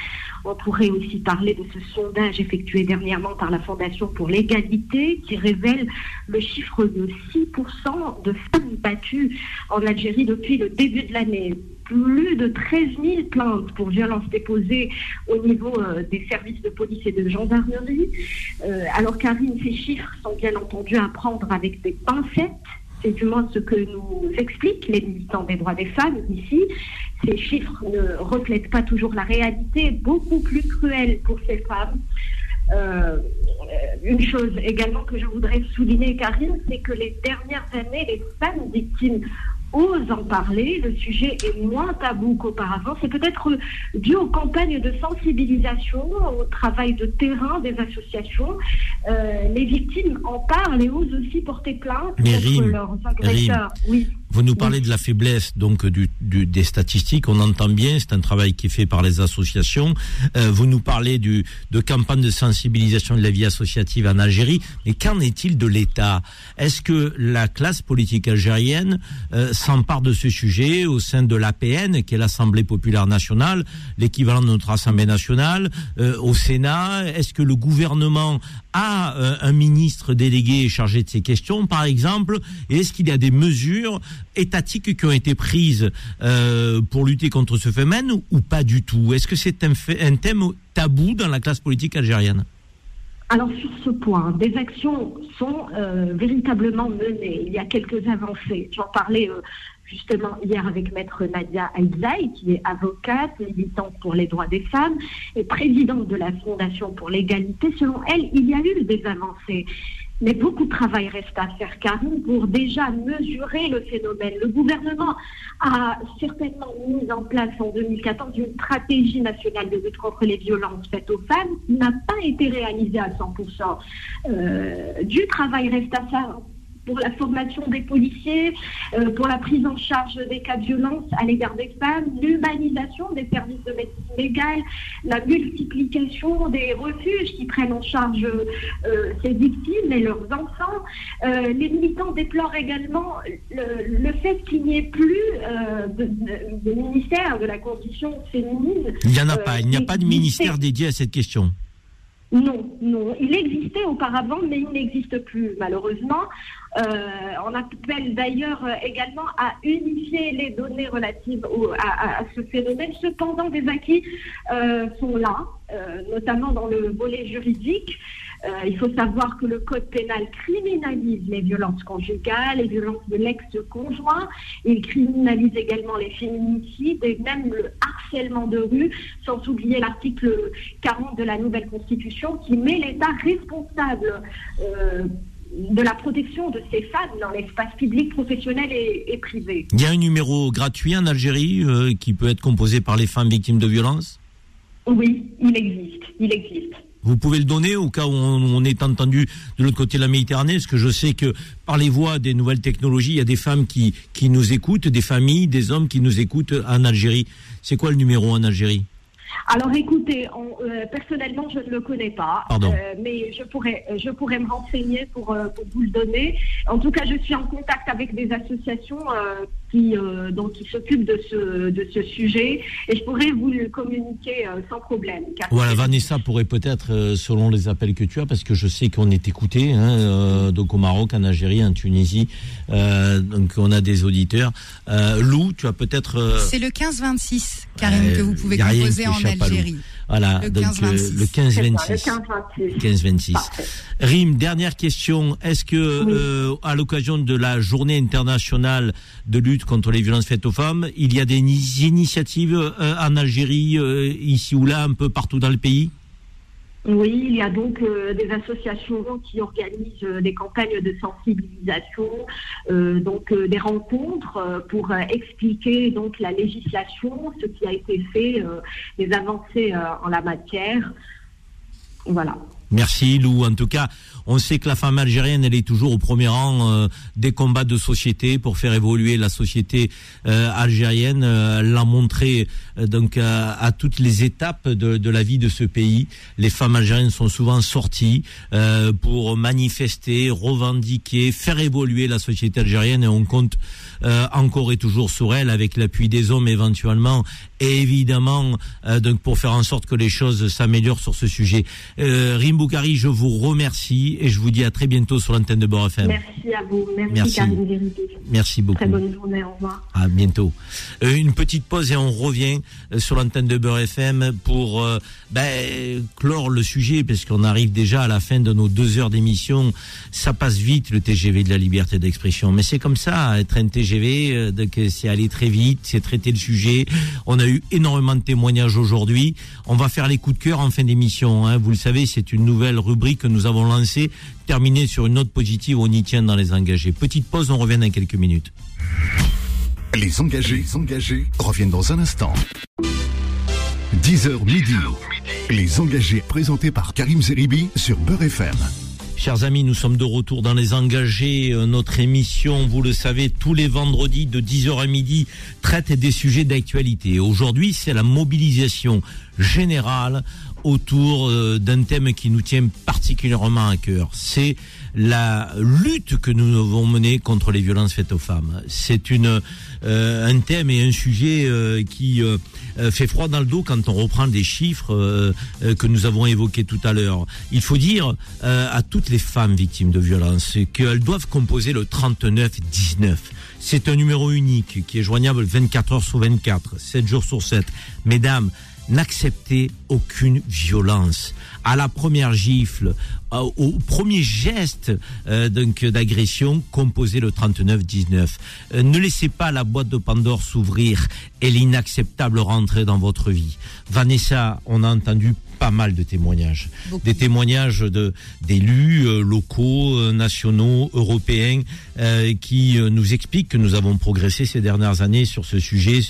On pourrait aussi parler de ce sondage effectué dernièrement par la Fondation pour l'égalité qui révèle le chiffre de 6% de femmes battues en Algérie depuis le début de l'année. Plus de 13 000 plaintes pour violences déposées au niveau euh, des services de police et de gendarmerie. Euh, alors Karine, ces chiffres sont bien entendu à prendre avec des pincettes. C'est du moins ce que nous expliquent les militants des droits des femmes ici. Ces chiffres ne reflètent pas toujours la réalité, beaucoup plus cruelle pour ces femmes. Euh, une chose également que je voudrais souligner, Karine, c'est que les dernières années, les femmes victimes osent en parler. Le sujet est moins tabou qu'auparavant. C'est peut-être dû aux campagnes de sensibilisation, au travail de terrain des associations. Euh, les victimes en parlent et osent aussi porter plainte Mais contre Rime, leurs agresseurs. Oui. Vous nous parlez de la faiblesse donc du, du- des statistiques. On entend bien, c'est un travail qui est fait par les associations. Euh, vous nous parlez du, de campagnes de sensibilisation de la vie associative en Algérie. Mais qu'en est-il de l'État? Est-ce que la classe politique algérienne euh, s'empare de ce sujet au sein de l'APN, qui est l'Assemblée populaire nationale, l'équivalent de notre Assemblée nationale, euh, au Sénat? Est-ce que le gouvernement a euh, un ministre délégué chargé de ces questions, par exemple? Et est-ce qu'il y a des mesures étatiques qui ont été prises euh, pour lutter contre ce phénomène ou, pas du tout? Est-ce que c'est un, thème tabou dans la classe politique algérienne? Alors sur ce point, des actions sont euh, véritablement menées. Il y a quelques avancées. J'en parlais euh, justement hier avec maître Nadia Aïzaï, qui est avocate, militante pour les droits des femmes et présidente de la Fondation pour l'égalité. Selon elle, il y a eu des avancées. Mais beaucoup de travail reste à faire, Karine, pour déjà mesurer le phénomène. Le gouvernement a certainement mis en place en 2014 une stratégie nationale de lutte contre les violences faites aux femmes qui n'a pas été réalisée à 100%. Euh, du travail reste à faire pour la formation des policiers, euh, pour la prise en charge des cas de violence à l'égard des femmes, l'humanisation des services de médecine légale, la multiplication des refuges qui prennent en charge euh, ces victimes et leurs enfants. Euh, les militants déplorent également le, fait qu'il n'y ait plus de, ministère de la condition féminine. Il n'y en a pas, il n'y a pas de ministère dédié à cette question. Non, non. Il existait auparavant, mais il n'existe plus, malheureusement. Euh, on appelle d'ailleurs également à unifier les données relatives à, ce phénomène. Cependant, des acquis euh, sont là, euh, notamment dans le volet juridique. Il faut savoir que le code pénal criminalise les violences conjugales, les violences de l'ex-conjoint. Il criminalise également les féminicides et même le harcèlement de rue, sans oublier l'article 40 de la nouvelle Constitution qui met l'État responsable de la protection de ces femmes dans l'espace public, professionnel et, privé. Il y a un numéro gratuit en Algérie euh, qui peut être composé par les femmes victimes de violences? Oui, il existe. Il existe. Vous pouvez le donner au cas où on, est entendu de l'autre côté de la Méditerranée, parce que je sais que par les voies des nouvelles technologies, il y a des femmes qui, qui nous écoutent, des familles, des hommes qui nous écoutent en Algérie. C'est quoi le numéro en Algérie? Alors écoutez, euh, personnellement, je ne le connais pas, euh, mais je pourrais, je pourrais me renseigner pour, euh, pour, vous le donner. En tout cas, je suis en contact avec des associations qui, donc, qui s'occupent de ce, de ce sujet et je pourrais vous le communiquer sans problème. Voilà, Vanessa pourrait peut-être, selon les appels que tu as, parce que je sais qu'on est écouté, hein, donc au Maroc, en Algérie, en Tunisie, donc on a des auditeurs. Lou, tu as peut-être... C'est le 15-26, Karine, que vous pouvez composer en Algérie. Voilà, le donc 15, le 15-26. 15-26. Rim, dernière question. Est-ce que, euh, à l'occasion de la journée internationale de lutte contre les violences faites aux femmes, il y a des initiatives euh, en Algérie, euh, ici ou là, un peu partout dans le pays? Oui, il y a donc euh, des associations qui organisent euh, des campagnes de sensibilisation, euh, donc des rencontres pour expliquer donc la législation, ce qui a été fait, les avancées en la matière. Voilà. Merci Lou. En tout cas, on sait que la femme algérienne, elle est toujours au premier rang des combats de société pour faire évoluer la société algérienne. Elle l'a montré donc à toutes les étapes de, de, la vie de ce pays. Les femmes algériennes sont souvent sorties pour manifester, revendiquer, faire évoluer la société algérienne et on compte encore et toujours sur elle avec l'appui des hommes éventuellement et évidemment donc pour faire en sorte que les choses s'améliorent sur ce sujet. Rim Boukari, je vous remercie et je vous dis à très bientôt sur l'antenne de FM. Merci à vous. Merci, Merci, Merci beaucoup. Très bonne journée. Au revoir. À bientôt. Euh, une petite pause et on revient euh, sur l'antenne de Beurre FM pour euh, ben, clore le sujet parce qu'on arrive déjà à la fin de nos deux heures d'émission. Ça passe vite le TGV de la liberté d'expression, mais c'est comme ça. Être un TGV, c'est aller très vite, c'est traiter le sujet. On a eu énormément de témoignages aujourd'hui. On va faire les coups de cœur en fin d'émission. Hein. Vous le savez, c'est une nouvelle rubrique que nous avons lancée terminer sur une note positive, on y tient dans les engagés. Petite pause, on revient dans quelques minutes. Les engagés, les engagés reviennent dans un instant. 10h midi. Les engagés présentés par Karim Zeribi sur Beurre FM. Chers amis, nous sommes de retour dans les engagés. Euh, notre émission, vous le savez, tous les vendredis de 10h à midi traite des sujets d'actualité. Aujourd'hui, c'est la mobilisation générale autour euh, d'un thème qui nous tient particulièrement à cœur. C'est la lutte que nous avons menée contre les violences faites aux femmes. C'est une euh, un thème et un sujet euh, qui fait froid dans le dos quand on reprend des chiffres que nous avons évoqués tout à l'heure. Il faut dire à toutes les femmes victimes de violences qu'elles doivent composer le 39-19. C'est un numéro unique qui est joignable 24 heures sur 24, 7 jours sur 7. Mesdames, n'acceptez aucune violence. à la première gifle, au, au premier geste euh, donc d'agression, composez le 39-19. Euh, ne laissez pas la boîte de Pandore s'ouvrir et l'inacceptable rentrer dans votre vie. Vanessa, on a entendu pas mal de témoignages. Des témoignages de d'élus euh, locaux, euh, nationaux, européens, euh, qui euh, nous expliquent que nous avons progressé ces dernières années sur ce sujet,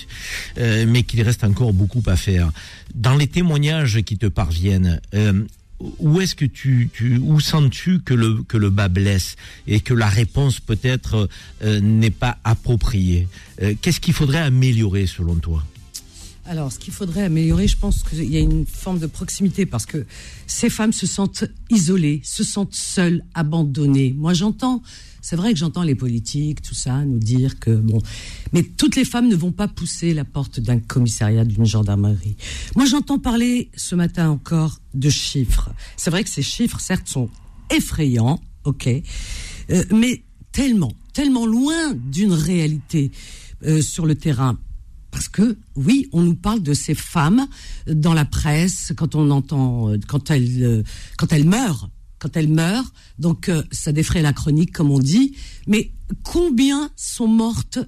euh, mais qu'il reste encore beaucoup à faire. Dans les témoignages qui te parviennent, euh, où est-ce que tu, tu où sens-tu que le que le bas blesse et que la réponse peut-être euh, n'est pas appropriée? Euh, Qu'est-ce qu'il faudrait améliorer selon toi? Alors, ce qu'il faudrait améliorer, je pense qu'il y a une forme de proximité parce que ces femmes se sentent isolées, se sentent seules, abandonnées. Moi, j'entends, c'est vrai que j'entends les politiques, tout ça, nous dire que bon, mais toutes les femmes ne vont pas pousser la porte d'un commissariat, d'une gendarmerie. Moi, j'entends parler ce matin encore de chiffres. C'est vrai que ces chiffres, certes, sont effrayants, ok, euh, mais tellement, tellement loin d'une réalité euh, sur le terrain. Parce que oui, on nous parle de ces femmes dans la presse quand on entend euh, quand elles quand elles meurent, quand elles meurent. Donc euh, ça défraie la chronique comme on dit. Mais combien sont mortes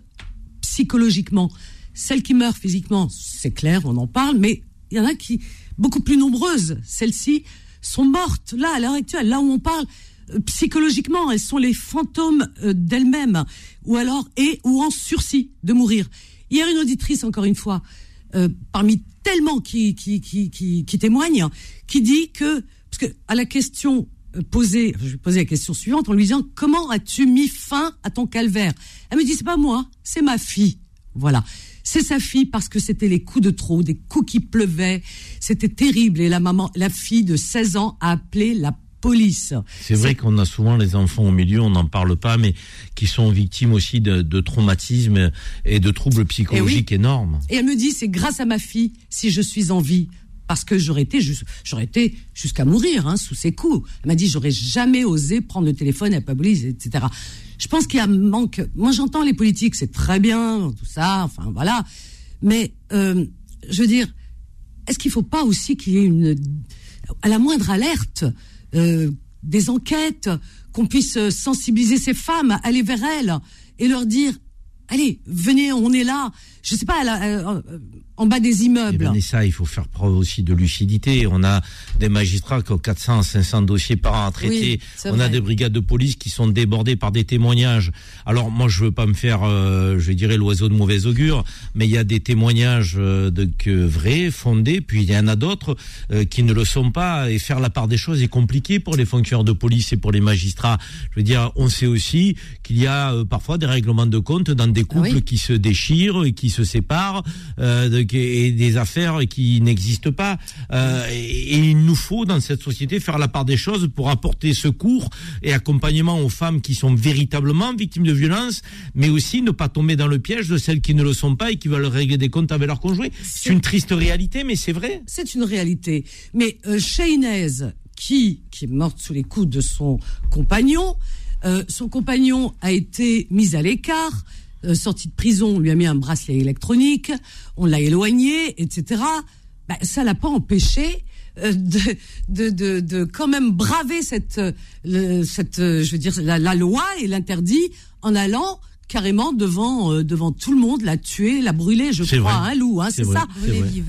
psychologiquement? Celles qui meurent physiquement, c'est clair, on en parle, mais il y en a qui beaucoup plus nombreuses. Celles-ci sont mortes là à l'heure actuelle, là où on parle euh, psychologiquement, elles sont les fantômes euh, d'elles-mêmes, ou alors et ou en sursis de mourir. Hier, une auditrice, encore une fois, parmi tellement qui qui, qui qui qui témoignent, qui dit que parce que à la question posée, je vais poser la question suivante en lui disant comment as-tu mis fin à ton calvaire? Elle me dit c'est pas moi, c'est ma fille. Voilà. C'est sa fille parce que c'était les coups de trop, des coups qui pleuvaient. C'était terrible. Et la maman, la fille de 16 ans a appelé la police. C'est vrai qu'on a souvent les enfants au milieu, on n'en parle pas, mais qui sont victimes aussi de, de traumatismes et de troubles psychologiques énormes. Et elle me dit, c'est grâce à ma fille si je suis en vie. Parce que j'aurais été, jusqu'à mourir hein, sous ses coups. Elle m'a dit, j'aurais jamais osé prendre le téléphone à police, etc. Je pense qu'il y a manque. Moi, j'entends les politiques, c'est très bien, tout ça, enfin voilà. Mais euh, je veux dire, est-ce qu'il faut pas aussi qu'il y ait une, à la moindre alerte, euh, des enquêtes, qu'on puisse euh, sensibiliser ces femmes, aller vers elles et leur dire, allez, venez, on est là. Je sais pas, à la- euh, en bas des Et immeubles. Vanessa, il faut faire preuve aussi de lucidité. On a des magistrats qui ont 400, 500 dossiers par an à traiter. Oui, On vrai. a des brigades de police qui sont débordées par des témoignages. Alors moi, je veux pas me faire, euh, je dirais, l'oiseau de mauvais augure, mais il y a des témoignages euh, de, que vrais, fondés, puis il y en a d'autres euh, qui ne le sont pas. Et faire la part des choses est compliqué pour les fonctionnaires de police et pour les magistrats. Je veux dire, on sait aussi qu'il y a euh, parfois des règlements de compte dans des couples oui. qui se déchirent et qui se séparent, euh, de- et des affaires qui n'existent pas. Euh, et, il nous faut dans cette société faire la part des choses pour apporter secours et accompagnement aux femmes qui sont véritablement victimes de violences, mais aussi ne pas tomber dans le piège de celles qui ne le sont pas et qui veulent régler des comptes avec leur conjoint. C'est une triste réalité, mais c'est vrai. C'est une réalité. Mais euh, qui, qui est morte sous les coups de son compagnon, euh, son compagnon a été mis à l'écart, euh, sorti de prison, on lui a mis un bracelet électronique, on l'a éloigné, etc. Bah, ça l'a pas empêché euh, de, de, de, de quand même braver cette, euh, le- cette euh, je veux dire, la, la loi et l'interdit en allant carrément devant, euh, devant tout le monde, la tuer, la brûler, je crois, vrai. hein, Lou, hein, c'est ça.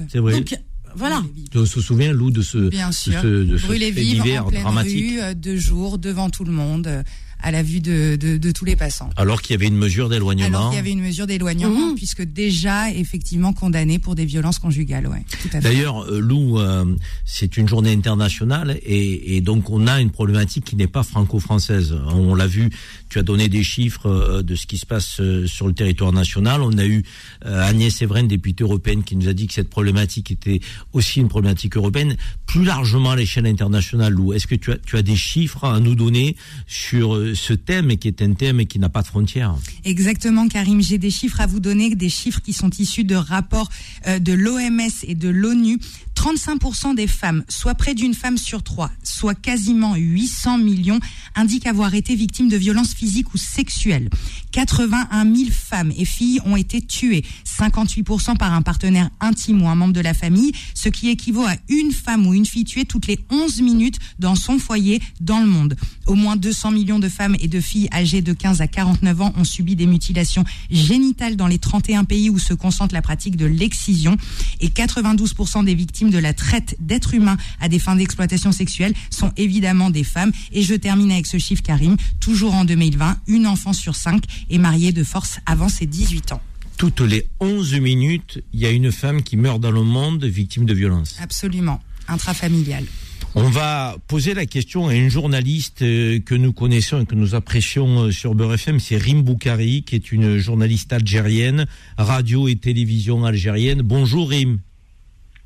C'est vrai. Donc, voilà. Tu te souviens, Lou, de ce, Bien de sûr. ce, de ce fait vivre divers en pleine dramatique rue, euh, de jour, devant tout le monde, euh, à la vue de, de, de tous les passants. Alors qu'il y avait une mesure d'éloignement. Alors qu'il y avait une mesure d'éloignement, puisque déjà effectivement condamné pour des violences conjugales, ouais. Tout à fait. D'ailleurs, euh, Lou, euh, c'est une journée internationale et, et donc on a une problématique qui n'est pas franco-française. On l'a vu, tu as donné des chiffres euh, de ce qui se passe sur le territoire national. On a eu Agnès Evren, députée européenne, qui nous a dit que cette problématique était aussi une problématique européenne. Plus largement à l'échelle internationale, Lou, est-ce que tu as, tu as des chiffres à nous donner sur ce, thème qui est un thème qui n'a pas de frontières. Exactement, Karim. J'ai des chiffres à vous donner, des chiffres qui sont issus de rapports euh, de l'OMS et de l'ONU. 35% des femmes, soit près d'une femme sur trois, soit quasiment 800 millions, indiquent avoir été victimes de violences physiques ou sexuelles. 81 000 femmes et filles ont été tuées, 58% par un partenaire intime ou un membre de la famille, ce qui équivaut à une femme ou une fille tuée toutes les 11 minutes dans son foyer dans le monde. Au moins 200 millions de femmes et de filles âgées de 15 à 49 ans ont subi des mutilations génitales dans les 31 pays où se concentre la pratique de l'excision et 92% des victimes de la traite d'êtres humains à des fins d'exploitation sexuelle sont évidemment des femmes. Et je termine avec ce chiffre, Karim. Toujours en 2020, une enfant sur cinq est mariée de force avant ses 18 ans. Toutes les 11 minutes, il y a une femme qui meurt dans le monde victime de violence. Absolument. Intrafamilial. On va poser la question à une journaliste euh, que nous connaissons et que nous apprécions euh, sur Beurre FM, c'est Rim Boukari, qui est une journaliste algérienne, radio et télévision algérienne. Bonjour Rim.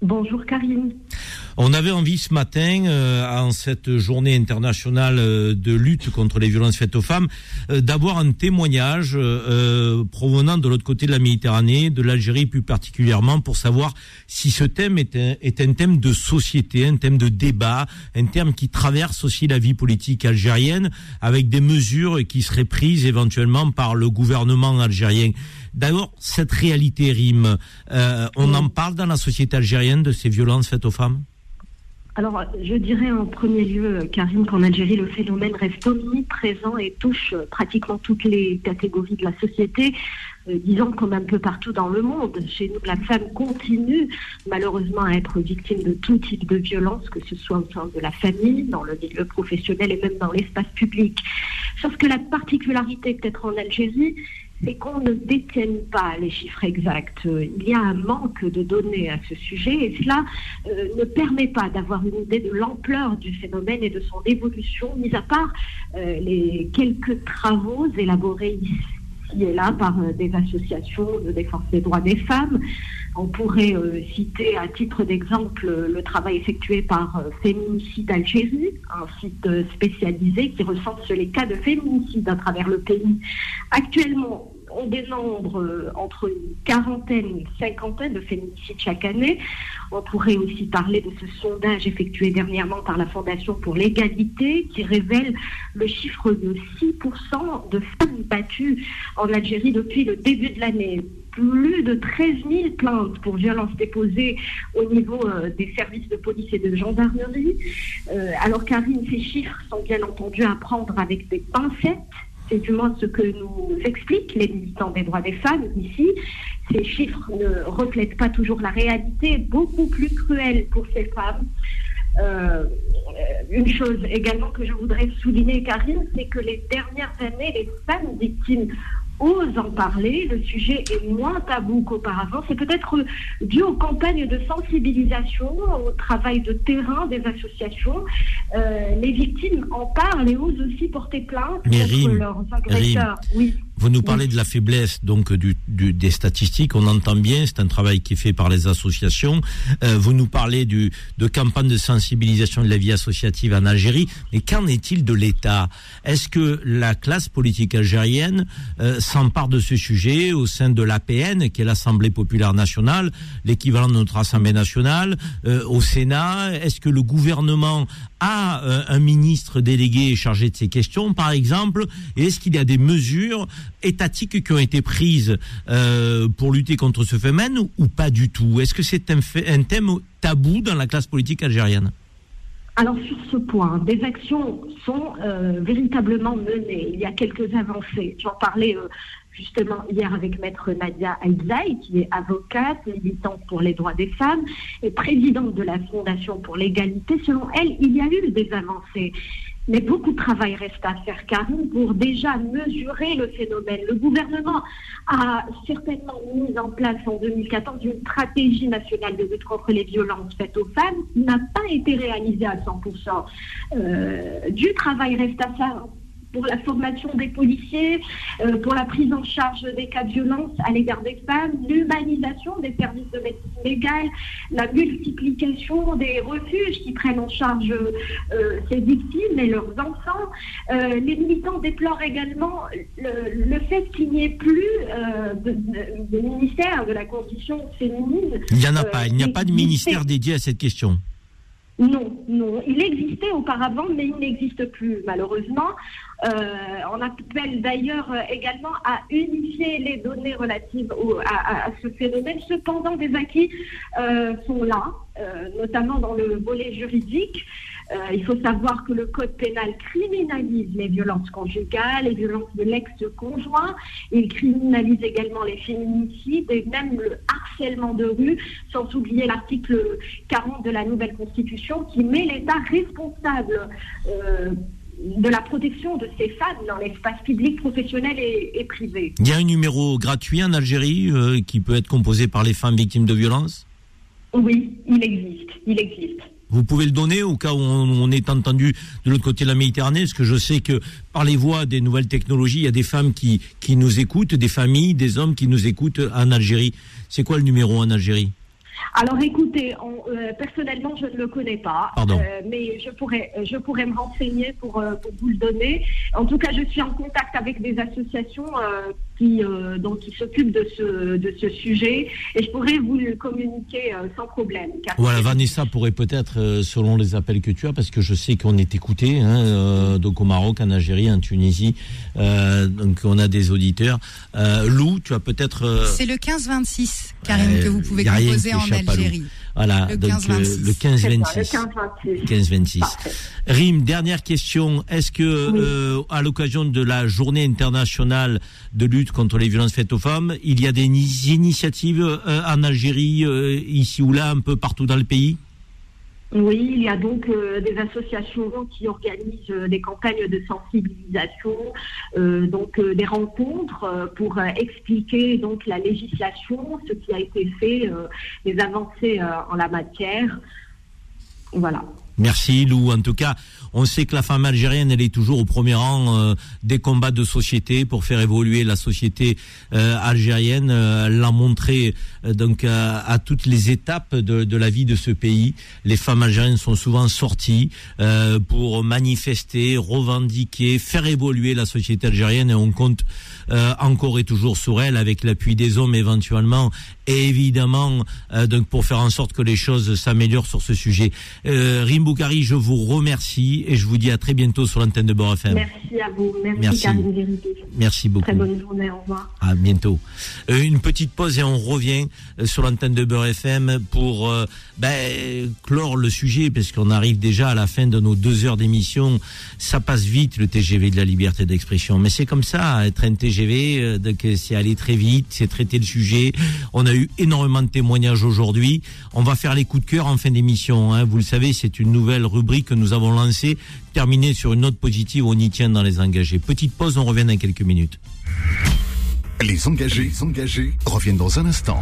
Bonjour Karine. On avait envie ce matin, euh, en cette journée internationale euh, de lutte contre les violences faites aux femmes, euh, d'avoir un témoignage euh, provenant de l'autre côté de la Méditerranée, de l'Algérie plus particulièrement, pour savoir si ce thème est un, est un thème de société, un thème de débat, un thème qui traverse aussi la vie politique algérienne, avec des mesures qui seraient prises éventuellement par le gouvernement algérien. D'abord, cette réalité rime. Euh, on en parle dans la société algérienne de ces violences faites aux femmes? Alors, je dirais en premier lieu, Karim, qu'en Algérie, le phénomène reste omniprésent et touche pratiquement toutes les catégories de la société. Euh, disons comme un peu partout dans le monde. Chez nous, la femme continue malheureusement à être victime de tout type de violence, que ce soit au sein de la famille, dans le milieu professionnel et même dans l'espace public. Sauf que la particularité peut-être en Algérie, c'est qu'on ne détienne pas les chiffres exacts. Il y a un manque de données à ce sujet et cela euh, ne permet pas d'avoir une idée de l'ampleur du phénomène et de son évolution, mis à part euh, les quelques travaux élaborés ici et là par euh, des associations de défense des droits des femmes. On pourrait euh, citer à titre d'exemple euh, le travail effectué par euh, Féminicide Algérie, un site spécialisé qui recense les cas de féminicide à travers le pays. Actuellement, on dénombre entre une quarantaine et une cinquantaine de féminicides chaque année. On pourrait aussi parler de ce sondage effectué dernièrement par la Fondation pour l'égalité qui révèle le chiffre de 6% de femmes battues en Algérie depuis le début de l'année. Plus de 13 000 plaintes pour violences déposées au niveau euh, des services de police et de gendarmerie. Euh, alors Karine, ces chiffres sont bien entendu à prendre avec des pincettes. C'est du moins ce que nous expliquent les militants des droits des femmes ici. Ces chiffres ne reflètent pas toujours la réalité, beaucoup plus cruelle pour ces femmes. Euh, une chose également que je voudrais souligner, Karine, c'est que les dernières années, les femmes victimes osent en parler. Le sujet est moins tabou qu'auparavant. C'est peut-être dû aux campagnes de sensibilisation, au travail de terrain des associations. Euh, les victimes en parlent et osent aussi porter plainte Mais contre Rime, leurs agresseurs. Oui. Vous nous parlez de la faiblesse donc du, du- des statistiques. On entend bien, c'est un travail qui est fait par les associations. Euh, vous nous parlez du, de campagnes de sensibilisation de la vie associative en Algérie. Mais qu'en est-il de l'État? Est-ce que la classe politique algérienne euh, s'empare de ce sujet au sein de l'APN, qui est l'Assemblée populaire nationale, l'équivalent de notre Assemblée nationale, euh, au Sénat? Est-ce que le gouvernement a euh, un ministre délégué chargé de ces questions, par exemple est-ce qu'il y a des mesures étatiques qui ont été prises euh, pour lutter contre ce phénomène ou, pas du tout? Est-ce que c'est un, thème tabou dans la classe politique algérienne? Alors sur ce point, des actions sont euh, véritablement menées. Il y a quelques avancées. J'en parlais justement hier avec maître Nadia Aïzaï, qui est avocate, militante pour les droits des femmes et présidente de la Fondation pour l'égalité. Selon elle, il y a eu des avancées. Mais beaucoup de travail reste à faire, Karine, pour déjà mesurer le phénomène. Le gouvernement a certainement mis en place en 2014 une stratégie nationale de lutte contre les violences faites aux femmes qui n'a pas été réalisée à 100%. Euh, du travail reste à faire pour la formation des policiers, euh, pour la prise en charge des cas de violence à l'égard des femmes, l'humanisation des services de médecine légale, la multiplication des refuges qui prennent en charge euh, ces victimes et leurs enfants. Euh, les militants déplorent également le, le fait qu'il n'y ait plus de, de- de ministère de la condition féminine. Il n'y en a pas. Il n'y a pas de ministère dédié à cette question. Non, non. Il existait auparavant, mais il n'existe plus, malheureusement. Euh, on appelle d'ailleurs euh, également à unifier les données relatives au- à, à- ce phénomène. Cependant, des acquis euh, sont là, notamment dans le volet juridique. Il faut savoir que le code pénal criminalise les violences conjugales, les violences de l'ex-conjoint. Il criminalise également les féminicides et même le harcèlement de rue, sans oublier l'article 40 de la nouvelle Constitution qui met l'État responsable de la protection de ces femmes dans l'espace public, professionnel et, et privé. Il y a un numéro gratuit en Algérie euh, qui peut être composé par les femmes victimes de violences? Oui, il existe, il existe. Vous pouvez le donner au cas où on, on est entendu de l'autre côté de la Méditerranée, parce que je sais que par les voies des nouvelles technologies, il y a des femmes qui, qui nous écoutent, des familles, des hommes qui nous écoutent en Algérie. C'est quoi le numéro en Algérie? Alors écoutez, on- euh, personnellement, je ne le connais pas, euh, mais je pourrais, je pourrais me renseigner pour, euh, pour vous le donner. En tout cas, je suis en contact avec des associations euh, qui, euh, donc, qui s'occupent de ce, de ce sujet et je pourrais vous le communiquer euh, sans problème. car Voilà, Vanessa pourrait peut-être, euh, selon les appels que tu as, parce que je sais qu'on est écouté, hein, euh, donc au Maroc, en Algérie, en Tunisie, euh, donc on a des auditeurs. Euh, Lou, tu as peut-être... euh, C'est le 15-26, Karine, euh, que vous pouvez composer en. Algérie. Voilà, Le donc 15-26. euh, le c'est ça, 15-26. le 15-26. 15-26. Parfait. Rim, dernière question. Est-ce que, euh, à l'occasion de la journée internationale de lutte contre les violences faites aux femmes, il y a des ni- initiatives euh, en Algérie, euh, ici ou là, un peu partout dans le pays? Oui, il y a donc euh, des associations qui organisent euh, des campagnes de sensibilisation, euh, donc euh, des rencontres euh, pour euh, expliquer donc la législation, ce qui a été fait, les avancées en la matière. Voilà. Merci Lou. En tout cas, on sait que la femme algérienne, elle est toujours au premier rang euh, des combats de société pour faire évoluer la société euh, algérienne. Euh, elle l'a montré euh, donc à, toutes les étapes de, de la vie de ce pays. Les femmes algériennes sont souvent sorties euh, pour manifester, revendiquer, faire évoluer la société algérienne et on compte euh, encore et toujours sur elle avec l'appui des hommes éventuellement et évidemment euh, donc pour faire en sorte que les choses s'améliorent sur ce sujet. Euh, Rim Boukari, je vous remercie et je vous dis à très bientôt sur l'antenne de Beurre FM. Merci à vous. Merci, Merci. Merci beaucoup. Très bonne journée. Au revoir. À bientôt. Euh, une petite pause et on revient euh, sur l'antenne de Beurre FM pour euh, ben, clore le sujet parce qu'on arrive déjà à la fin de nos deux heures d'émission. Ça passe vite le TGV de la liberté d'expression, mais c'est comme ça, être un TGV, euh, donc c'est aller très vite, c'est traiter le sujet. On eu énormément de témoignages aujourd'hui. On va faire les coups de cœur en fin d'émission. Hein. Vous le savez, c'est une nouvelle rubrique que nous avons lancée, terminée sur une note positive. On y tient dans les engagés. Petite pause, on revient dans quelques minutes. Les engagés, engagés reviennent dans un instant.